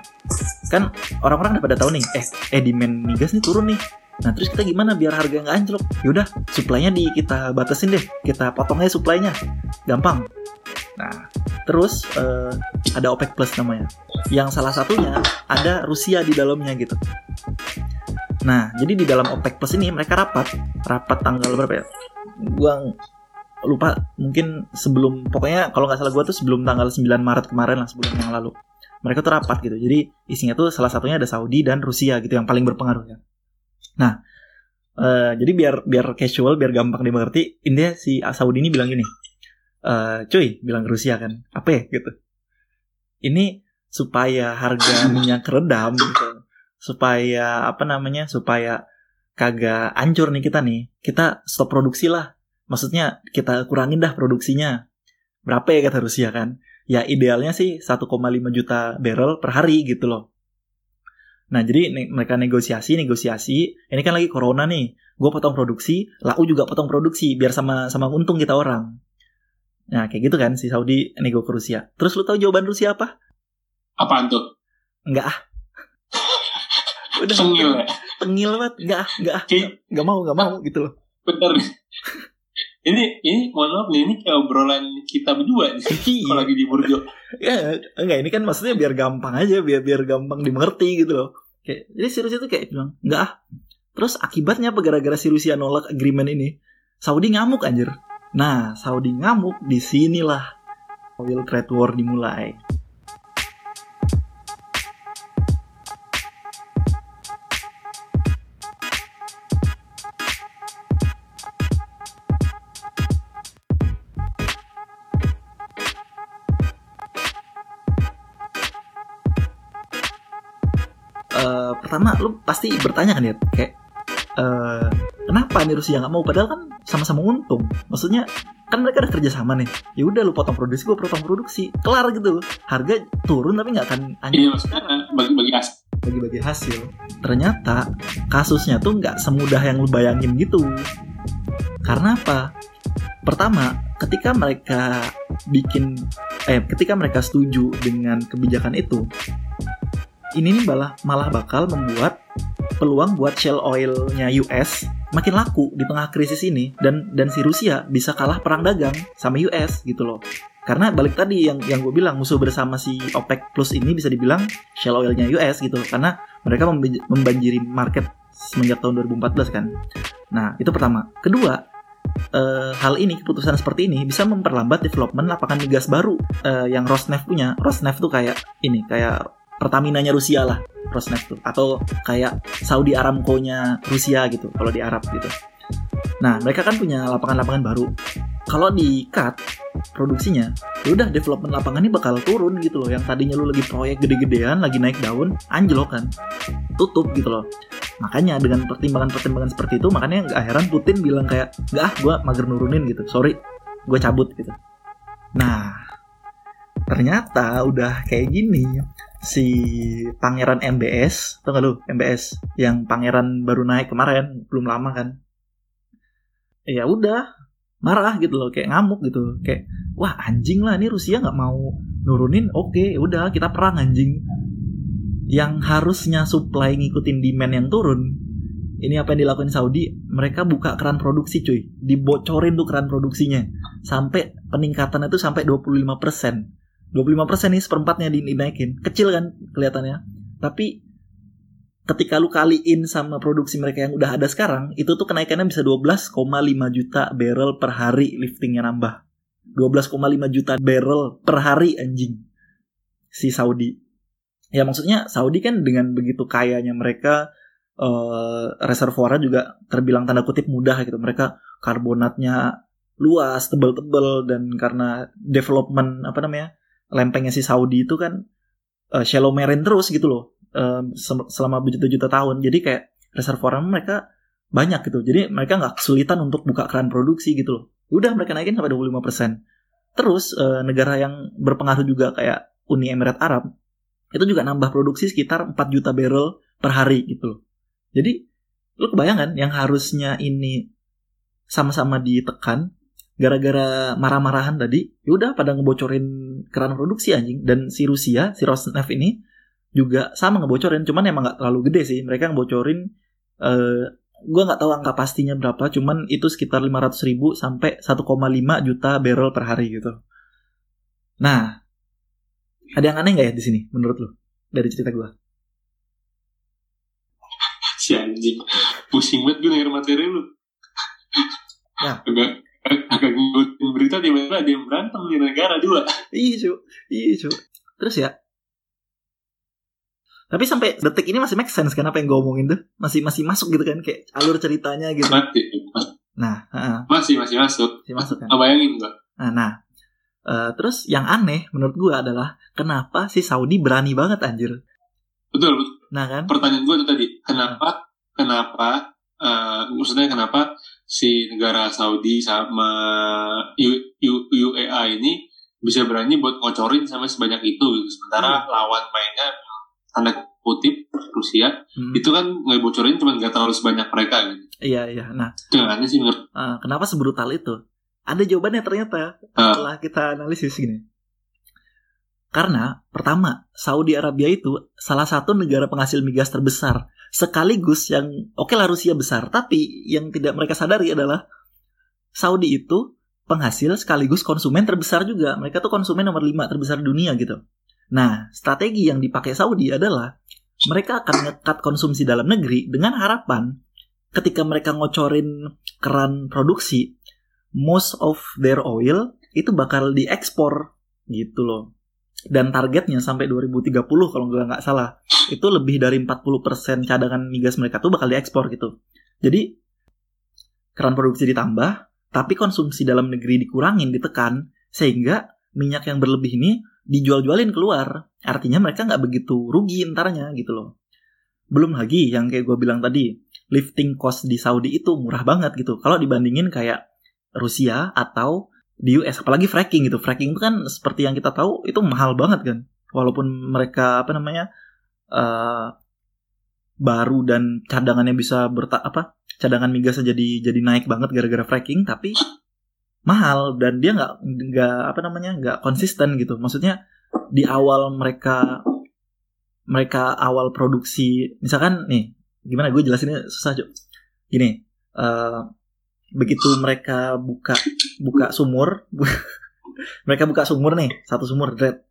kan orang-orang udah pada tahu nih eh eh demand migas nih turun nih. Nah terus kita gimana biar harga nggak anjlok? Yaudah suplainya di kita batasin deh kita potong aja suplainya gampang. Nah terus eh, ada OPEC plus namanya. Yang salah satunya ada Rusia di dalamnya gitu nah jadi di dalam OPEC plus ini mereka rapat. Rapat tanggal berapa ya? Gua lupa mungkin sebelum pokoknya kalau nggak salah gua tuh sebelum tanggal 9 Maret kemarin lah sebulan yang lalu. Mereka tuh rapat gitu. Jadi isinya tuh salah satunya ada Saudi dan Rusia gitu yang paling berpengaruh ya. Nah eh, jadi biar biar casual biar gampang dimengerti intinya si Saudi ini bilang gini eh cuy bilang ke Rusia kan apa ya? gitu. Ini supaya harga minyak redam gitu supaya apa namanya supaya kagak hancur nih kita nih. Kita stop produksi lah. Maksudnya kita kurangin dah produksinya. Berapa ya kata Rusia kan? Ya idealnya sih 1,5 juta barrel per hari gitu loh. Nah jadi ne- mereka negosiasi negosiasi. Ini kan lagi corona nih. Gue potong produksi lau juga potong produksi biar sama sama untung kita orang. Nah kayak gitu kan si Saudi nego ke Rusia. Terus lu tahu jawaban Rusia apa? Apaan tuh? enggak ah udah Tengil ya? tengil banget ah Kayak nggak mau nggak mau gitu loh bener. ini ini mohon maaf nih, ini kayak obrolan kita berdua nih. Iya. Kalau lagi di Burjo. ya enggak ini kan maksudnya biar gampang aja biar biar gampang dimengerti gitu loh kayak jadi si Rusia tuh kayak bilang enggak ah terus akibatnya apa gara-gara si Rusia nolak agreement ini Saudi ngamuk anjir nah Saudi ngamuk di sinilah oil trade war dimulai pasti bertanya kan ya kayak eh, kenapa nih Rusia nggak mau? Padahal kan sama-sama untung. Maksudnya kan mereka udah kerja sama nih. Ya udah lu potong produksi gue potong produksi. Kelar gitu harga turun tapi nggak akan Iya maksudnya bagi-bagi as. bagi-bagi hasil. Ternyata kasusnya tuh nggak semudah yang lu bayangin gitu. Karena apa? Pertama ketika mereka bikin eh ketika mereka setuju dengan kebijakan itu ini nih malah malah bakal membuat peluang buat shell oilnya US makin laku di tengah krisis ini. Dan dan si Rusia bisa kalah perang dagang sama US gitu loh. Karena balik tadi yang yang gue bilang musuh bersama si OPEC plus ini bisa dibilang shell oilnya US gitu. Karena mereka membanjiri market semenjak tahun 2014 kan. Nah itu pertama. Kedua eh, hal ini keputusan seperti ini bisa memperlambat development lapangan migas baru eh, yang Rosneft punya. Rosneft tuh kayak ini kayak Pertamina-nya Rusia lah Rosneft tuh atau kayak Saudi Aramco-nya Rusia gitu kalau di Arab gitu. Nah, mereka kan punya lapangan-lapangan baru. Kalau di cut produksinya, ya udah development lapangan ini bakal turun gitu loh. Yang tadinya lu lagi proyek gede-gedean, lagi naik daun, anjlok kan. Tutup gitu loh. Makanya dengan pertimbangan-pertimbangan seperti itu, makanya nggak heran Putin bilang kayak, nggak ah, gue mager nurunin gitu. Sorry, gue cabut gitu. Nah, ternyata udah kayak gini si pangeran MBS tau gak lu? MBS yang pangeran baru naik kemarin belum lama kan. Ya udah marah gitu loh kayak ngamuk gitu. Kayak wah anjing lah ini Rusia nggak mau nurunin. Oke udah kita perang anjing. Yang harusnya supply ngikutin demand yang turun ini apa yang dilakukan Saudi? Mereka buka keran produksi cuy. Dibocorin tuh keran produksinya. Sampai peningkatannya tuh sampai 25 persen 25% nih seperempatnya di- dinaikin. Kecil kan kelihatannya. Tapi ketika lu kaliin sama produksi mereka yang udah ada sekarang, itu tuh kenaikannya bisa 12,5 juta barrel per hari liftingnya nambah. 12,5 juta barrel per hari anjing. Si Saudi. Ya maksudnya Saudi kan dengan begitu kayanya mereka eh, reservoirnya juga terbilang tanda kutip mudah gitu. Mereka karbonatnya luas, tebel-tebel dan karena development apa namanya? Lempengnya si Saudi itu kan eh, shallow marine terus gitu loh sel- selama berjuta-juta tahun. Jadi kayak reservoir mereka banyak gitu. Jadi mereka nggak kesulitan untuk buka keran produksi gitu loh. Ya udah mereka naikin sampai 25% terus eh, negara yang berpengaruh juga kayak Uni Emirat Arab itu juga nambah produksi sekitar 4 juta barrel per hari gitu loh. Jadi lu kebayang kan yang harusnya ini sama-sama ditekan gara-gara marah-marahan tadi, yaudah pada ngebocorin keran produksi anjing dan si Rusia, si Rosneft ini juga sama ngebocorin, cuman emang nggak terlalu gede sih. Mereka ngebocorin eh gue nggak tahu angka pastinya berapa, cuman itu sekitar 500 ribu sampai 1,5 juta barrel per hari gitu. Nah, ada yang aneh nggak ya di sini menurut lu dari cerita gue? si anjing pusing banget gue denger materi lu Ya. agak agak ngikutin berita tiba-tiba ada yang berantem di negara dua Iya cu, iya cu. Terus ya. Tapi sampai detik ini masih make sense kan apa yang gue omongin tuh masih masih masuk gitu kan kayak alur ceritanya gitu. mati Nah, heeh, masih masih masuk masih masuk kan. apa bayangin gua Nah, nah. Eh, terus yang aneh menurut gue adalah kenapa si Saudi berani banget anjir. betul, betul. Nah kan? pertanyaan gue itu tadi kenapa kenapa eh, maksudnya kenapa si negara Saudi sama U- U- UEA ini bisa berani buat ngocorin sama sebanyak itu gitu. sementara lawan mainnya tanda kutip Rusia Hmm, itu kan nggak bocorin cuma nggak terlalu sebanyak mereka gitu Iya iya. Nah, itu yang aneh sih menurut eh, kenapa sebrutal itu? Ada jawabannya ternyata Ah. setelah kita analisis gini. Karena pertama, Saudi Arabia itu salah satu negara penghasil migas terbesar. Sekaligus yang oke lah Rusia besar, tapi yang tidak mereka sadari adalah Saudi itu penghasil sekaligus konsumen terbesar juga. Mereka tuh konsumen nomor 5 terbesar dunia gitu. Nah, strategi yang dipakai Saudi adalah mereka akan ngekat konsumsi dalam negeri dengan harapan ketika mereka ngocorin keran produksi, most of their oil itu bakal diekspor gitu loh. Dan targetnya sampai 2030 kalau nggak nggak salah itu lebih dari 40% cadangan migas mereka tuh bakal diekspor gitu. Jadi keran produksi ditambah, tapi konsumsi dalam negeri dikurangin, ditekan sehingga minyak yang berlebih ini dijual-jualin keluar. Artinya mereka nggak begitu rugi entarnya gitu loh. Belum lagi yang kayak gue bilang tadi, lifting cost di Saudi itu murah banget gitu. Kalau dibandingin kayak Rusia atau di US, apalagi fracking gitu. Fracking itu kan seperti yang kita tahu itu mahal banget kan. Walaupun mereka apa namanya eh baru dan cadangannya bisa berta apa cadangan migasnya jadi jadi naik banget gara-gara fracking, tapi mahal dan dia nggak nggak apa namanya nggak konsisten gitu. Maksudnya di awal mereka mereka awal produksi misalkan nih gimana gue jelasinnya susah Cuk. gini eh, begitu mereka buka buka sumur mereka buka sumur nih satu sumur red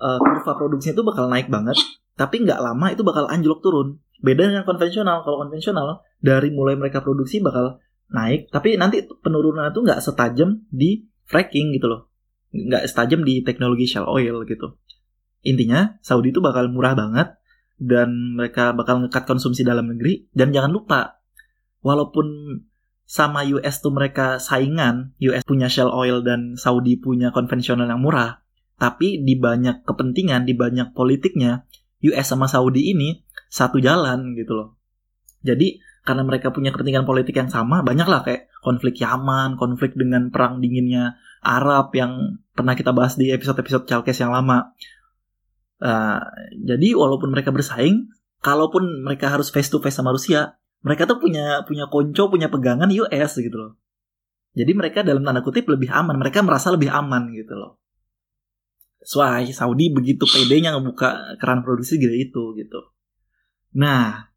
Eh, kurva produksinya itu bakal naik banget tapi nggak lama itu bakal anjlok turun. Beda dengan konvensional kalau konvensional dari mulai mereka produksi bakal naik tapi nanti penurunan itu nggak setajam di fracking gitu loh. Nggak setajam di teknologi shale oil gitu. Intinya Saudi itu bakal murah banget dan mereka bakal ngekat konsumsi dalam negeri dan jangan lupa walaupun sama US tuh mereka saingan US punya shale oil dan Saudi punya konvensional yang murah. Tapi di banyak kepentingan di banyak politiknya US sama Saudi ini satu jalan gitu loh. Jadi karena mereka punya kepentingan politik yang sama banyak lah kayak konflik Yaman konflik dengan perang dinginnya Arab yang pernah kita bahas di episode-episode Chalkes yang lama. Uh, jadi walaupun mereka bersaing, kalaupun mereka harus face to face sama Rusia, mereka tuh punya punya konco, punya pegangan US gitu loh. Jadi mereka dalam tanda kutip lebih aman, mereka merasa lebih aman gitu loh. Why Saudi begitu pedenya ngebuka keran produksi gede itu gitu. Nah,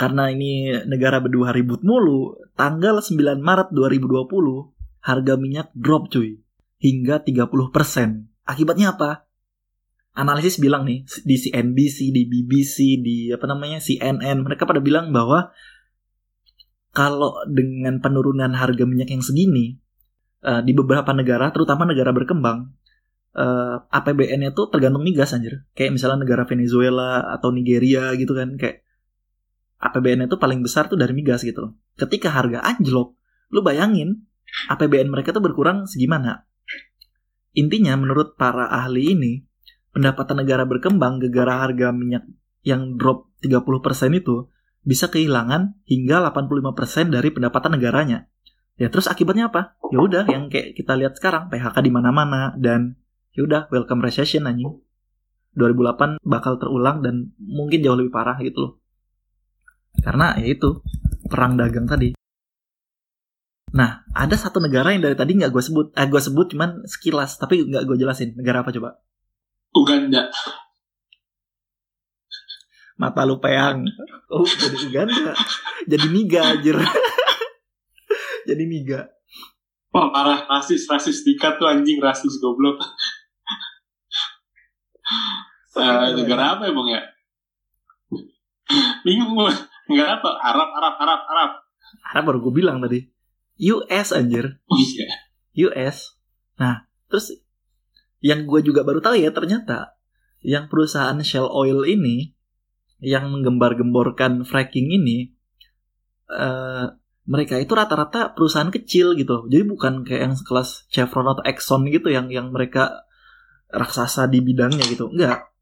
karena ini negara berdua ribut mulu, tanggal 9 Maret 2020 harga minyak drop cuy hingga 30%. Akibatnya apa? Analisis bilang nih di CNBC, di BBC, di apa namanya CNN, mereka pada bilang bahwa kalau dengan penurunan harga minyak yang segini eh, di beberapa negara, terutama negara berkembang, eh, APBN-nya tuh tergantung migas anjir. Kayak misalnya negara Venezuela atau Nigeria gitu kan, kayak APBN-nya tuh paling besar tuh dari migas gitu. Ketika harga anjlok, lu bayangin APBN mereka tuh berkurang segimana. Intinya menurut para ahli ini, pendapatan negara berkembang gara-gara harga minyak yang drop 30% itu bisa kehilangan hingga 85% dari pendapatan negaranya. Ya terus akibatnya apa? Ya udah yang kayak kita lihat sekarang PHK di mana-mana dan ya udah welcome recession anjing. 2008 bakal terulang dan mungkin jauh lebih parah gitu loh. Karena ya itu perang dagang tadi. Nah, ada satu negara yang dari tadi nggak gue sebut, eh gue sebut cuman sekilas, tapi nggak gue jelasin. Negara apa coba? Uganda. Mata lu peang. Oh, jadi Uganda. jadi niga anjir. jadi niga. Wah parah rasis rasis dikat tuh anjing rasis goblok. uh, negara apa emang ya? Bingung gue. Negara apa? Arab, Arab, Arab, Arab. Arab baru gue bilang tadi. US anjir. Oh iya. US. Nah, terus yang gue juga baru tahu ya ternyata yang perusahaan Shell Oil ini yang menggembar-gemborkan fracking ini uh, mereka itu rata-rata perusahaan kecil gitu. Jadi bukan kayak yang sekelas Chevron atau Exxon gitu yang yang mereka raksasa di bidangnya gitu. Enggak.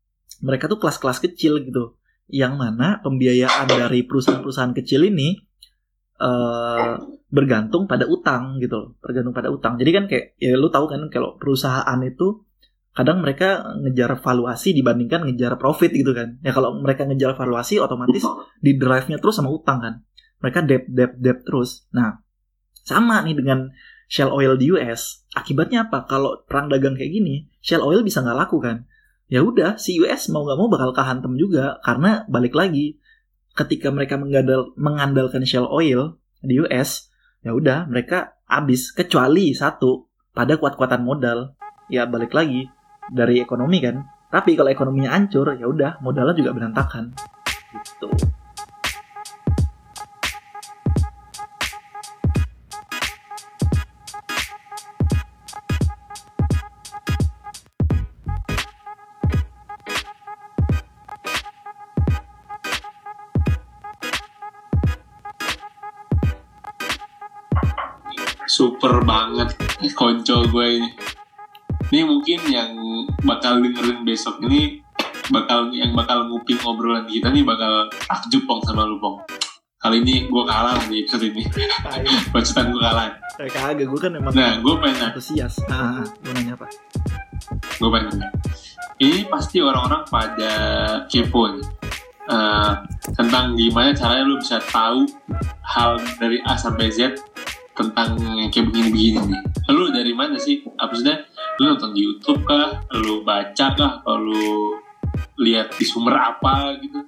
Mereka tuh kelas-kelas kecil gitu. Yang mana pembiayaan dari perusahaan-perusahaan kecil ini uh, bergantung pada utang gitu. Tergantung pada utang. Jadi kan kayak ya lu tahu kan kalau perusahaan itu kadang mereka ngejar valuasi dibandingkan ngejar profit gitu kan. Ya kalau mereka ngejar valuasi otomatis di drive-nya terus sama utang kan. Mereka debt debt debt terus. Nah, sama nih dengan Shell Oil di US. Akibatnya apa? Kalau perang dagang kayak gini, Shell Oil bisa nggak laku kan? Ya udah, si US mau nggak mau bakal kehantem juga karena balik lagi ketika mereka mengandal, mengandalkan Shell Oil di US, ya udah mereka habis kecuali satu pada kuat-kuatan modal. Ya balik lagi dari ekonomi kan. Tapi kalau ekonominya hancur, ya udah modalnya juga berantakan. Gitu. Super banget konco gue ini ini mungkin yang bakal dengerin besok ini bakal yang bakal nguping obrolan kita nih bakal takjub pong sama lu pong kali ini gue kalah nih episode ini. Bacotan gue kalah. Eh, kagak gue kan emang nah gue pengen antusias. Nah gue nanya apa? Gue pengen nanya. Ini pasti orang-orang pada kepo nih. Uh, tentang gimana caranya lu bisa tahu hal dari A sampai Z tentang yang kayak begini-begini nih. Lu dari mana sih? Apa sih lu nonton di YouTube kah? Lu baca kah? Atau lu lihat di sumber apa gitu?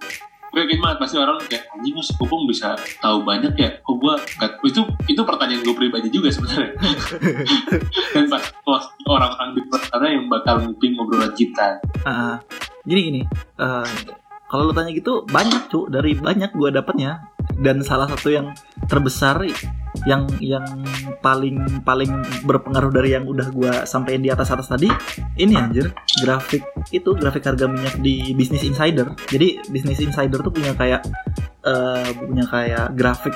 Gue yakin banget pasti orang kayak anjing mas Kupung bisa tahu banyak ya? Kok gue gak, itu itu pertanyaan gue pribadi juga sebenarnya. Dan pas orang-orang di sana yang bakal nguping ngobrolan kita. Uh, gini gini uh, kalau lu tanya gitu banyak tuh dari banyak gue dapetnya. Dan salah satu yang terbesar yang yang paling paling berpengaruh dari yang udah gue sampein di atas atas tadi ini anjir grafik itu grafik harga minyak di Business Insider. Jadi Business Insider tuh punya kayak uh, punya kayak grafik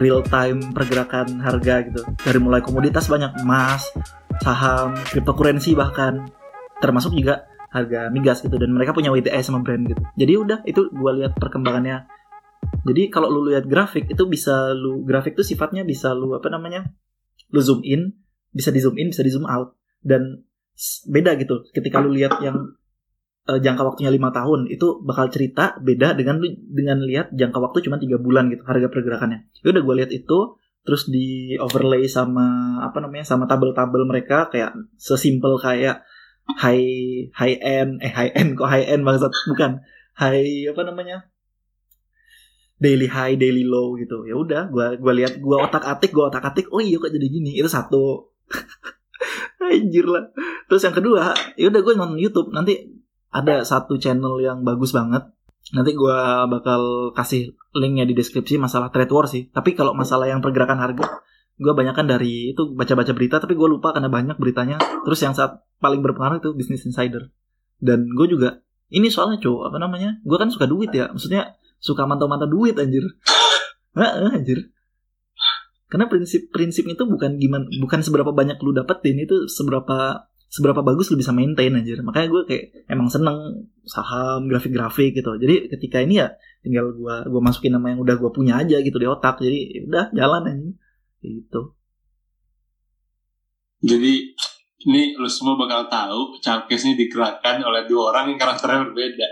real time pergerakan harga gitu. Dari mulai komoditas banyak emas saham cryptocurrency bahkan termasuk juga harga migas gitu. Dan mereka punya WTI sama brand gitu. Jadi udah itu gue lihat perkembangannya jadi kalau lu lihat grafik itu bisa lu grafik itu sifatnya bisa lu apa namanya? Lu zoom in, bisa di zoom in, bisa di zoom out dan beda gitu. Ketika lu lihat yang uh, jangka waktunya lima tahun itu bakal cerita beda dengan lu dengan lihat jangka waktu cuma tiga bulan gitu harga pergerakannya. Ya udah gue lihat itu terus di overlay sama apa namanya sama tabel-tabel mereka kayak sesimpel kayak high high end eh high end kok high end maksud bukan high apa namanya daily high daily low gitu. Ya udah gua gua lihat gua otak atik gua otak atik oh iya kok jadi gini? Itu satu. Anjir lah. Terus yang kedua ya udah gue nonton YouTube. Nanti ada satu channel yang bagus banget. Nanti gue bakal kasih linknya di deskripsi masalah trade war sih. Tapi kalau masalah yang pergerakan harga gue banyakkan dari itu baca-baca berita. Tapi gue lupa karena banyak beritanya. Terus yang saat paling berpengaruh itu Business Insider. Dan gue juga ini soalnya cuy apa namanya? Gue kan suka duit ya. Maksudnya suka mantau-mantau duit anjir. Heeh, anjir. Karena prinsip-prinsip itu bukan gimana bukan seberapa banyak lu dapetin itu seberapa seberapa bagus lu bisa maintain anjir. Makanya gue kayak emang seneng saham, grafik-grafik gitu. Jadi ketika ini ya tinggal gue gua masukin nama yang udah gue punya aja gitu di otak. Jadi ya udah jalan anjing. Gitu. Jadi ini lu semua bakal tahu Charkes ini digerakkan oleh dua orang yang karakternya berbeda.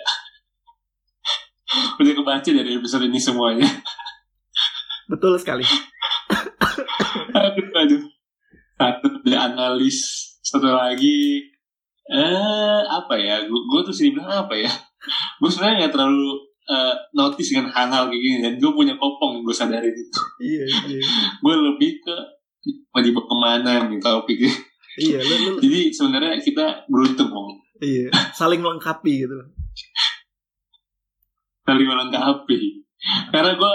Udah kebaca dari episode ini semuanya. Betul sekali. aduh aduh. Satu ada analis. Satu lagi. Eh apa ya? Gue tuh sih bilang apa ya? Gue sebenarnya nggak terlalu uh, notice dengan hal-hal kayak gini. Dan gue punya kopong gue sadarin itu. Iya iya. Gue lebih ke mau dibawa ke mana nih topiknya iya lu, lu. Jadi sebenarnya kita beruntung Bang. iya saling melengkapi gitu saling melengkapi karena gue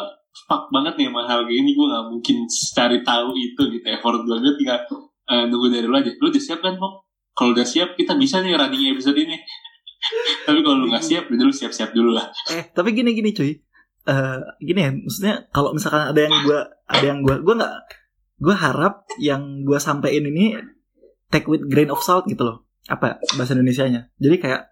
fuck banget nih sama hal gini gue nggak mungkin cari tahu itu gitu effort gue gue tinggal eh, nunggu dari lu aja. Lu udah siap kan Bang? kalau udah siap kita bisa nih running episode ini. Tapi kalau lu nggak siap udah lu siap-siap dulu lah. Eh tapi gini gini cuy. Eh gini ya maksudnya kalau misalkan ada yang gua ada yang gua gua nggak gua harap yang gua sampein ini take with grain of salt gitu loh. Apa bahasa Indonesianya? Jadi kayak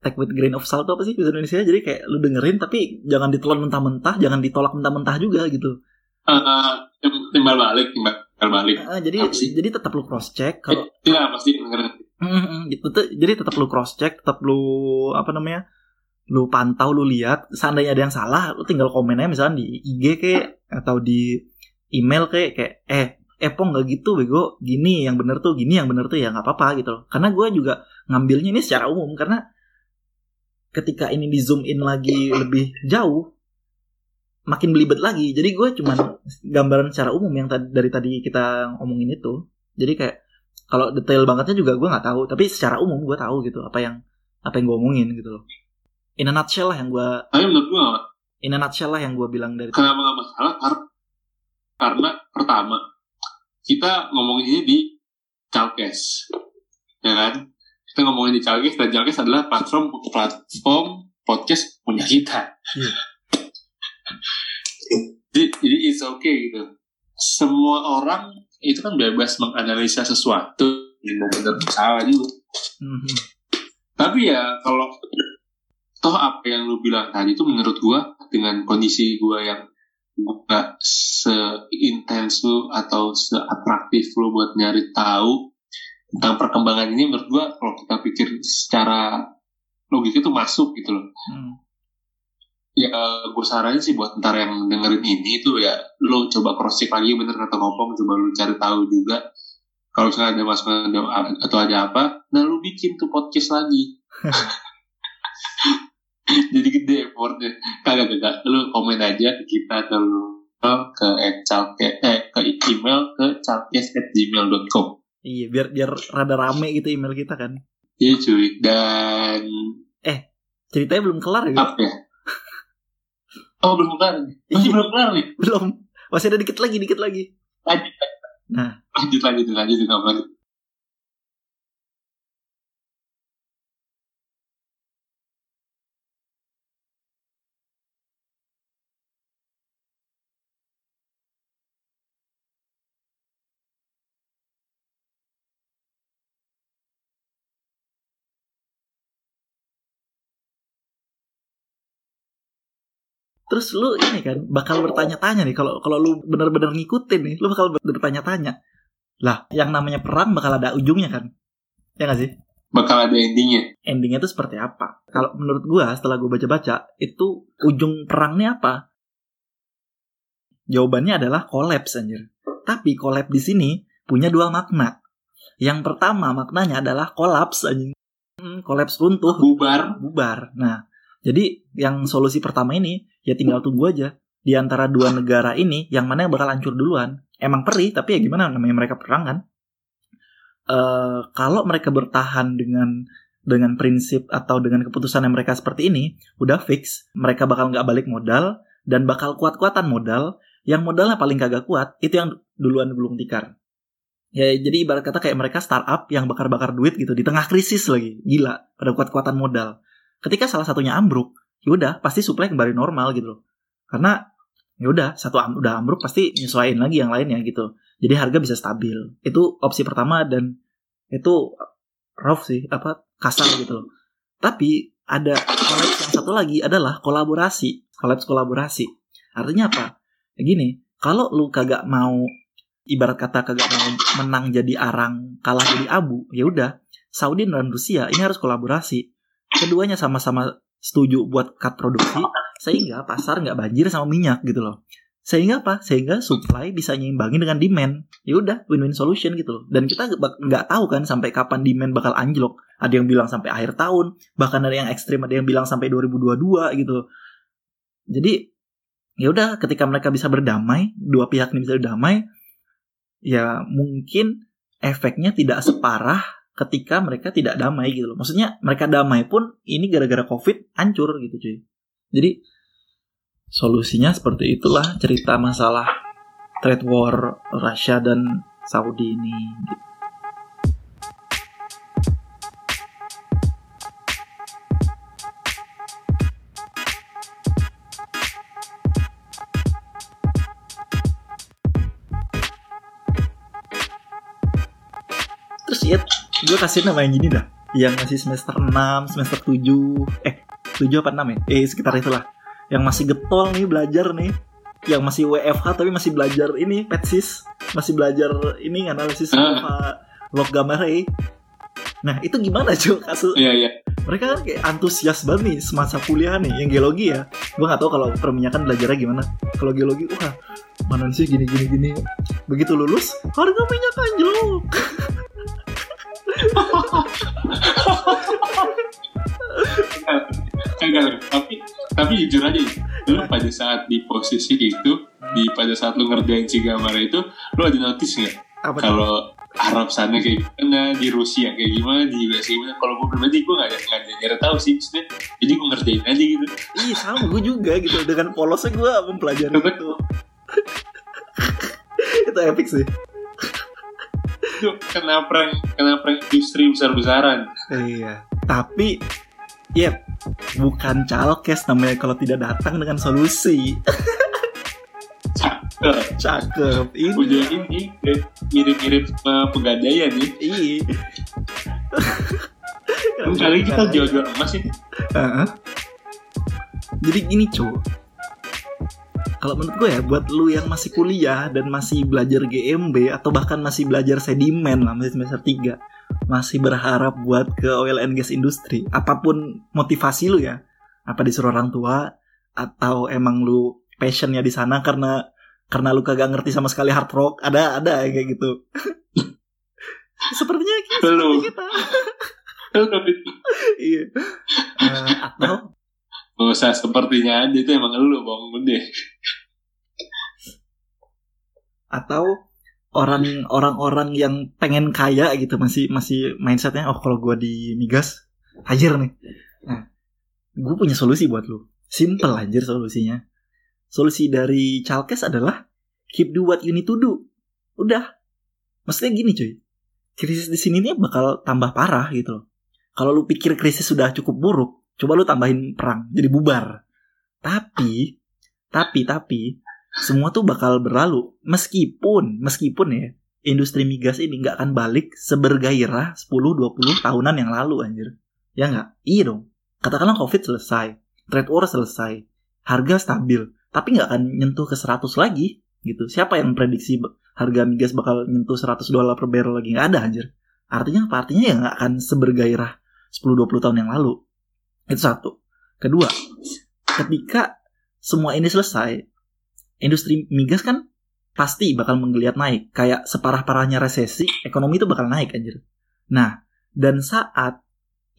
take with grain of salt apa sih bahasa Indonesia jadi kayak lu dengerin tapi jangan ditelan mentah-mentah jangan ditolak mentah-mentah juga gitu Eh, tim- timbal balik timbal balik Ah, jadi jadi tetap lu cross check kalau Eh, Iya pasti denger Mm, gitu tuh. Jadi tetap lu cross check, tetap lu apa namanya? Lu pantau, lu lihat. Seandainya ada yang salah, lu tinggal komen aja misalnya di IG kayak atau di email kayak kayak eh eh pong nggak gitu bego gini yang bener tuh gini yang bener tuh ya nggak apa-apa gitu loh karena gue juga ngambilnya ini secara umum karena ketika ini di zoom in lagi lebih jauh makin belibet lagi. Jadi gue cuman gambaran secara umum yang tadi dari tadi kita ngomongin itu. Jadi kayak kalau detail bangetnya juga gue nggak tahu. Tapi secara umum gue tahu gitu apa yang apa yang gue omongin gitu loh. In a nutshell lah yang gue tapi menurut gue in a nutshell lah yang gue bilang dari kenapa nggak masalah? Kar- karena pertama kita ngomongin ini di Calkes ya kan kita ngomongin di Calkes dan Calkes adalah platform platform podcast punya kita Iya. jadi, jadi it's okay gitu semua orang itu kan bebas menganalisa sesuatu yang mau benar salah juga Mhm. tapi ya kalau toh apa yang lu bilang tadi itu menurut gua dengan kondisi gua yang gua seintens lu atau seatraktif lu buat nyari tahu tentang perkembangan ini menurut gua kalau kita pikir secara logika itu masuk gitu loh. Hmm. ya gue saranin sih buat ntar yang dengerin ini tuh ya lo coba cross check lagi bener kata ngomong coba lu cari tahu juga. Kalau misalnya ada masukan atau ada apa nah lu bikin tuh podcast lagi. Jadi gede effortnya. Kagak kagak. Lu komen aja ke kita atau lu ke @calke eh ke email ke calkes@gmail.com iya biar biar rada rame gitu email kita kan. Iya cuy. Dan ceritanya belum kelar ya? Apa ya? Oh belum kelar masih Iya. belum kelar nih? Belum. Masih ada dikit lagi dikit lagi. Lanjut. Nah. lanjut lanjut lanjut lanjut terus lu ini kan bakal bertanya-tanya nih kalau kalau lu benar-benar ngikutin nih lu bakal ber- bertanya-tanya. Lah yang namanya perang bakal ada ujungnya kan? Ya gak sih? Bakal ada endingnya. Endingnya itu seperti apa? Kalau menurut gua setelah gua baca-baca itu ujung perangnya apa? Jawabannya adalah kolaps anjir. Tapi kolaps di sini punya dua makna. Yang pertama maknanya adalah kolaps anjing. Hmm, kolaps runtuh. Bubar. Bubar. Nah, jadi yang solusi pertama ini ya tinggal tunggu aja di antara dua negara ini yang mana yang bakal hancur duluan. Emang perih, tapi ya gimana namanya mereka perang kan? Eh kalau mereka bertahan dengan dengan prinsip atau dengan keputusan yang mereka seperti ini, udah fix mereka bakal nggak balik modal dan bakal kuat-kuatan modal. Yang modalnya paling kagak kuat itu yang duluan gulung tikar. Ya jadi ibarat kata kayak mereka startup yang bakar-bakar duit gitu di tengah krisis lagi. Gila, pada kuat-kuatan modal. Ketika salah satunya ambruk, yaudah pasti supply kembali normal gitu loh. Karena yaudah satu am- udah ambruk pasti nyesuaiin lagi yang lainnya gitu. Jadi harga bisa stabil. Itu opsi pertama dan itu rough sih, apa kasar gitu loh. Tapi ada kolaps yang satu lagi adalah kolaborasi. Kolaps kolaborasi. Artinya apa? Ya gini, kalau lu kagak mau ibarat kata kagak mau menang jadi arang, kalah jadi abu, ya udah Saudi dan Rusia ini harus kolaborasi. Keduanya sama-sama setuju buat cut produksi sehingga pasar nggak banjir sama minyak gitu loh. sehingga apa? Sehingga supply bisa nyimbangin dengan demand. Ya udah win-win solution gitu loh. Dan kita nggak tahu kan sampai kapan demand bakal anjlok. Ada yang bilang sampai akhir tahun bahkan ada yang ekstrim ada yang bilang sampai 2022 gitu loh. Jadi ya udah ketika mereka bisa berdamai dua pihak ini bisa berdamai ya mungkin efeknya tidak separah ketika mereka tidak damai gitu loh maksudnya mereka damai pun ini gara-gara covid hancur gitu cuy jadi solusinya seperti itulah cerita masalah trade war Rusia dan Saudi ini gitu. Terus ya gue kasih nama yang gini dah. Yang masih semester 6, semester 7 Eh 7 apa 6 ya? Eh sekitar itulah yang masih getol nih belajar nih. Yang masih WFH tapi masih belajar ini petsis. Masih belajar ini analisis uh. log gamma ray nah itu gimana cuy kasus iya, iya. mereka kan kayak antusias banget nih semasa kuliah nih yang geologi ya. Gue nggak tahu kalau perminyakan belajarnya gimana. Kalau geologi wah mana sih gini gini gini. Begitu lulus harga minyak anjlok tapi tapi jujur aja lu pada saat di posisi itu di pada saat lu ngerjain si gambar itu lu ada notice nggak? Kalau Arab sana kayak gimana di Rusia kayak gimana di US gimana? Kalau gue pribadi gue nggak ada nggak ada nyari tahu sih maksudnya. Jadi gue ngerjain aja gitu. Iya sama gue juga gitu. Dengan polosnya gue mempelajari itu. Itu epic sih itu kena prank kena prank industri besar besaran iya. Tapi ya yep, bukan calkes namanya kalau tidak datang dengan solusi. Cakep. Cakep. Ini. Udah ini mirip-mirip uh, pegadaian nih iya. Kali kita jual-jual emas ini uh-huh. jadi gini cu kalau menurut gue ya buat lu yang masih kuliah dan masih belajar GMB atau bahkan masih belajar sedimen lah masih semester 3 masih berharap buat ke oil and gas industry apa pun motivasi lu ya apa disuruh orang tua atau emang lu passionnya di sana karena karena lu kagak ngerti sama sekali hard rock ada ada kayak gitu. Sepertinya kita. Kita iya. Uh, atau Gak usah sepertinya aja itu emang lu bang. Gede. Atau orang orang-orang yang pengen kaya gitu masih masih mindsetnya oh kalau gue di migas hajar nih. Nah gue punya solusi buat lu. Simple anjir solusinya. Solusi dari Chalkes adalah keep do what you need to do. Udah. Maksudnya gini cuy. Krisis di sini nih bakal tambah parah gitu loh. Kalau lu pikir krisis sudah cukup buruk coba lu tambahin perang jadi bubar. Tapi tapi tapi semua tuh bakal berlalu. Meskipun meskipun ya industri migas ini nggak akan balik sebergairah 10-20 tahunan yang lalu anjir. Ya nggak? Iya dong. Katakanlah covid selesai trade war selesai harga stabil tapi nggak akan nyentuh ke 100 lagi gitu. Siapa yang prediksi harga migas bakal nyentuh 100 dolar per barrel lagi? Nggak ada anjir. Artinya apa? Artinya ya nggak akan sebergairah 10-20 tahun yang lalu itu satu kedua ketika semua ini selesai industri migas kan pasti bakal menggeliat naik. Kayak separah-parahnya resesi, ekonomi itu bakal naik anjir. Nah, dan saat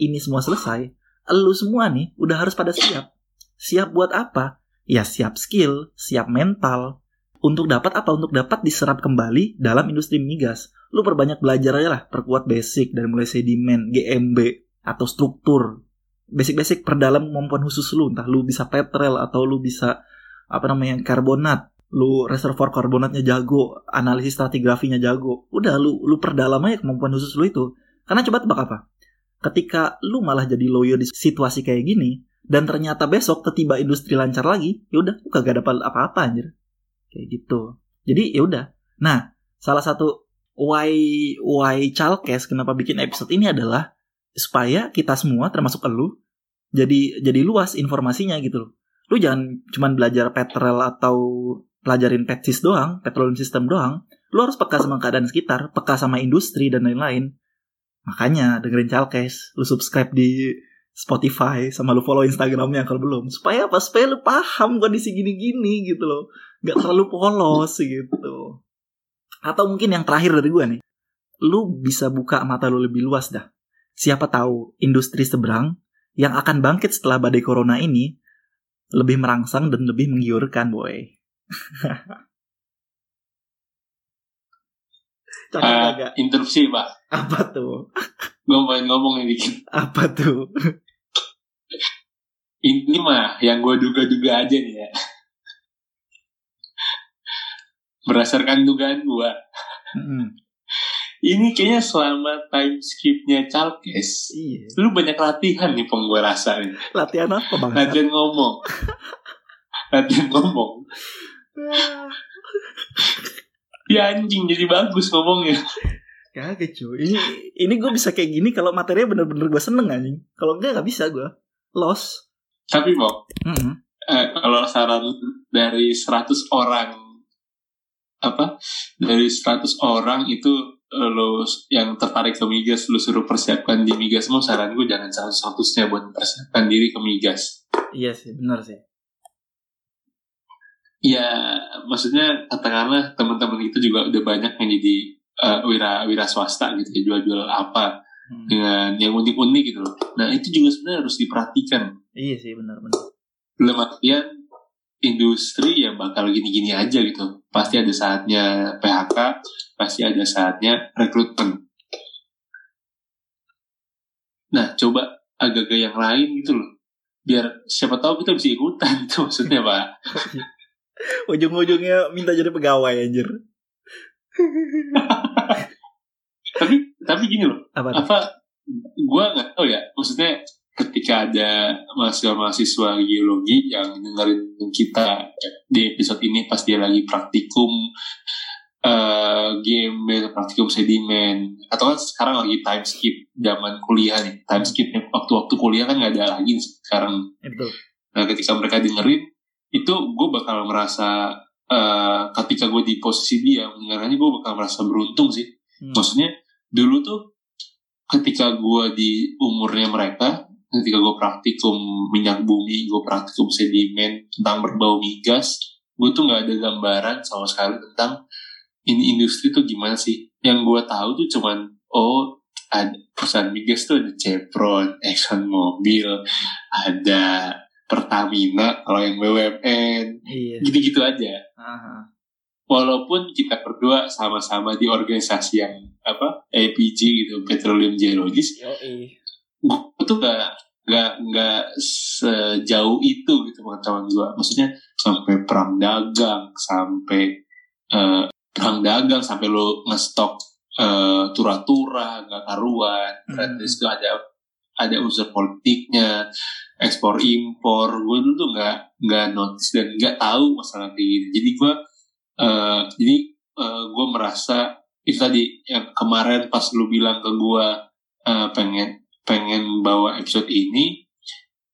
ini semua selesai, lu semua nih udah harus pada siap. Siap buat apa? Ya siap skill, siap mental. Untuk dapat apa? Untuk dapat diserap kembali dalam industri migas. Lu perbanyak belajar aja lah, perkuat basic dari mulai sedimen, GMB, atau struktur. Basic-basic perdalam kemampuan khusus lu, entah lu bisa petrel atau lu bisa apa namanya karbonat. Lu reservoir karbonatnya jago analisis stratigrafinya jago. Udah lu lu perdalam aja kemampuan khusus lu itu. Karena coba tebak apa? Ketika lu malah jadi lawyer di situasi kayak gini dan ternyata besok tiba industri lancar lagi ya udah lu kagak dapat apa-apa anjir. Kayak gitu. Jadi ya udah. Nah salah satu why why chalkes kenapa bikin episode ini adalah supaya kita semua termasuk lu jadi jadi luas informasinya gitu loh. Lu jangan cuman belajar petrol atau pelajarin petsis doang, petroleum system doang. Lu harus peka sama keadaan sekitar, peka sama industri dan lain-lain. Makanya dengerin Chalkes, lu subscribe di Spotify sama lu follow Instagramnya kalau belum. Supaya apa? Supaya lu paham kondisi gini-gini gitu loh. Nggak terlalu polos gitu. Atau mungkin yang terakhir dari gue nih. Lu bisa buka mata lu lebih luas dah. Siapa tahu industri seberang yang akan bangkit setelah badai corona ini lebih merangsang dan lebih menggiurkan boy Cakep Ah, agak. interupsi pak Apa tuh? gue mau ngomong ini dikit Apa tuh? ini mah yang gue duga-duga aja nih ya berdasarkan dugaan gue Mm, ini kayaknya selama time skipnya Chalkes iya. lu banyak latihan nih peng gue rasa nih Latihan apa bang? latihan ngomong latihan ngomong ya anjing jadi bagus ngomongnya Kagak cuy. Ini ini gue bisa kayak gini kalau materinya bener-bener gue seneng anjing. Kalau enggak nggak bisa gue. Loss. tapi mau Mm-mm. eh, kalau saran dari 100 orang apa dari 100 orang itu lo yang tertarik ke migas lo suruh persiapkan di migas mau saran gue jangan satu satunya buat persiapkan diri ke migas Iya sih, bener sih. ya maksudnya katakanlah teman-teman itu juga udah banyak yang jadi eh, wira wira swasta gitu ya jual-jual apa Hmm. dengan yang unik-unik gitu loh nah itu juga sebenarnya harus diperhatikan Iya sih, bener-bener. dalam artian industri ya bakal gini-gini aja gitu. Pasti ada saatnya PHK, pasti ada saatnya rekrutmen. Nah, coba agak-agak yang lain gitu loh. Biar siapa tahu kita bisa ikutan itu maksudnya, Pak. Ujung-ujungnya minta jadi pegawai anjir. Tapi tapi gini loh, Apa apa gua nggak tahu ya. Maksudnya ketika ada mahasiswa-mahasiswa geologi yang dengerin kita di episode ini pas dia lagi praktikum eh game praktikum sedimen atau kan sekarang lagi time skip zaman kuliah nih time skip waktu-waktu kuliah kan nggak ada lagi sekarang Eh, betul. nah ketika mereka dengerin itu gue bakal merasa eh ketika gue di posisi dia mendengarnya gue bakal merasa beruntung sih Hmm. maksudnya dulu tuh ketika gue di umurnya mereka ketika gue praktikum minyak bumi gue praktikum sedimen tentang berbau migas gue tuh nggak ada gambaran sama sekali tentang ini industri tuh gimana sih yang gue tahu tuh cuman oh ada perusahaan migas tuh ada Chevron, Exxon Mobil, ada Pertamina kalau yang BUMN Iya. gitu-gitu aja Aha. walaupun kita berdua sama-sama di organisasi yang apa APG gitu Petroleum Geologist Yoi. Tuh gak gak gak sejauh itu gitu pengetahuan gue maksudnya sampai perang dagang sampai eh, perang dagang sampai lo ngestok eh, tura-tura nggak karuan. Hmm. berarti itu ada ada unsur politiknya ekspor impor. Gue dulu tuh nggak nggak notice dan nggak tahu masalah kayak gini. Jadi gue eh, jadi gue merasa itu tadi yang kemarin pas lu bilang ke gue eh, pengen pengen bawa episode ini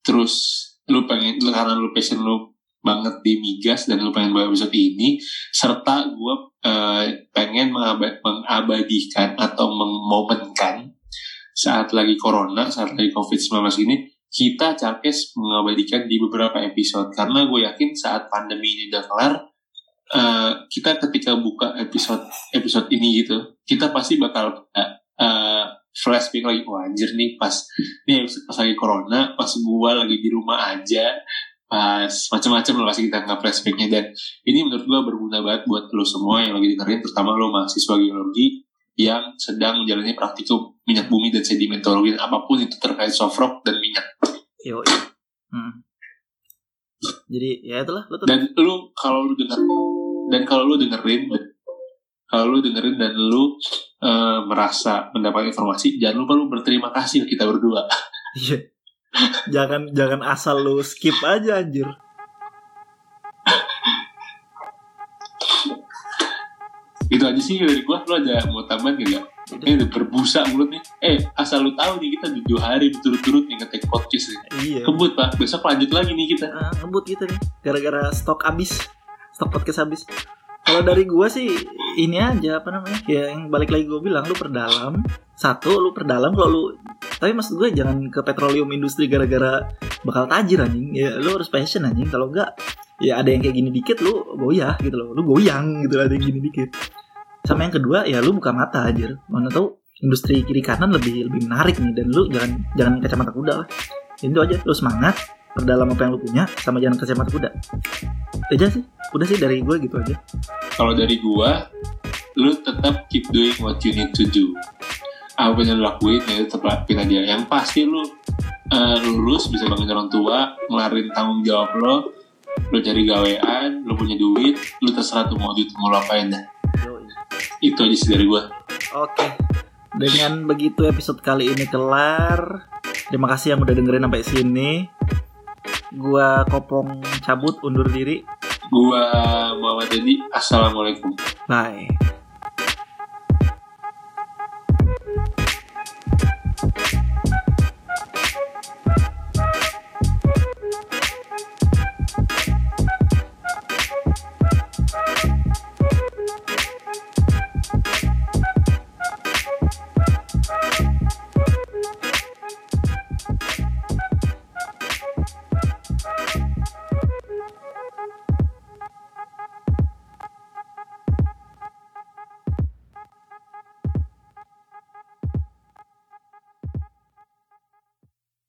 terus lu pengen karena lu passion lu banget di migas dan lu pengen bawa episode ini serta gue pengen mengaba- mengabadikan atau memomenkan saat lagi corona saat lagi covid 19 ini kita Chalkes mengabadikan di beberapa episode. Karena gue yakin saat pandemi ini udah kelar eh, kita ketika buka episode episode ini gitu kita pasti bakal eh, eh, flashback lagi wah anjir nih pas nih pas lagi corona pas gue lagi di rumah aja pas macam-macam lah pasti kita nggak flashbacknya dan ini menurut gue berguna banget buat lo semua yang lagi dengerin terutama lo mahasiswa geologi yang sedang menjalani praktikum minyak bumi dan sedimentologi dan apa pun itu terkait soft rock dan minyak Yoi. Hmm. Jadi ya itulah lo dan lu kalau lu denger dan kalau lu dengerin kalau lu dengerin dan lu eh, merasa mendapat informasi jangan lupa lu berterima kasih kita berdua. Iya. jangan jangan asal lu skip aja anjir. itu aja sih dari gua. Lu ada mau tambahan gak Itu. eh udah berbusa mulut nih. Eh asal lu tahu nih kita dua hari berturut-turut nih ngetek podcast nih Iya. kebut pak. Besok lanjut lagi nih kita. Ah, ngebut gitu nih. Gara-gara stok habis. Stok podcast habis kalau dari gua sih ini aja apa namanya ya yang balik lagi gua bilang lu perdalam. Satu lu perdalam kalau lu tapi maksud gue jangan ke petroleum industri gara-gara bakal tajir anjing. Ya lu harus passion anjing. Kalau enggak ya ada yang kayak gini dikit lu goyah gitu loh. Lu goyang gitu ada yang gini dikit. Sama yang kedua ya lu buka mata aja mana tahu industri kiri kanan lebih lebih menarik nih dan lu jangan jangan kacamata kuda lah. Itu aja lu semangat perdalam apa yang lu punya sama jangan kacamata kuda aja sih udah sih dari gue gitu aja Kalau dari gua, lu tetap keep doing what you need to do. Apa yang lu lakuin ya tetap lakuin aja. Yang pasti lu eh, lulus bisa bangun orang tua, ngelarin tanggung jawab lo, lu cari gawean, lu punya duit, lu terserah tuh mau duit mau apain dah. Itu aja sih dari gua. Oke. Dengan begitu episode kali ini kelar. Terima kasih yang udah dengerin sampai sini. Gua Kopong cabut undur diri. Gua Muhammad Dedi, Assalamualaikum. Bye.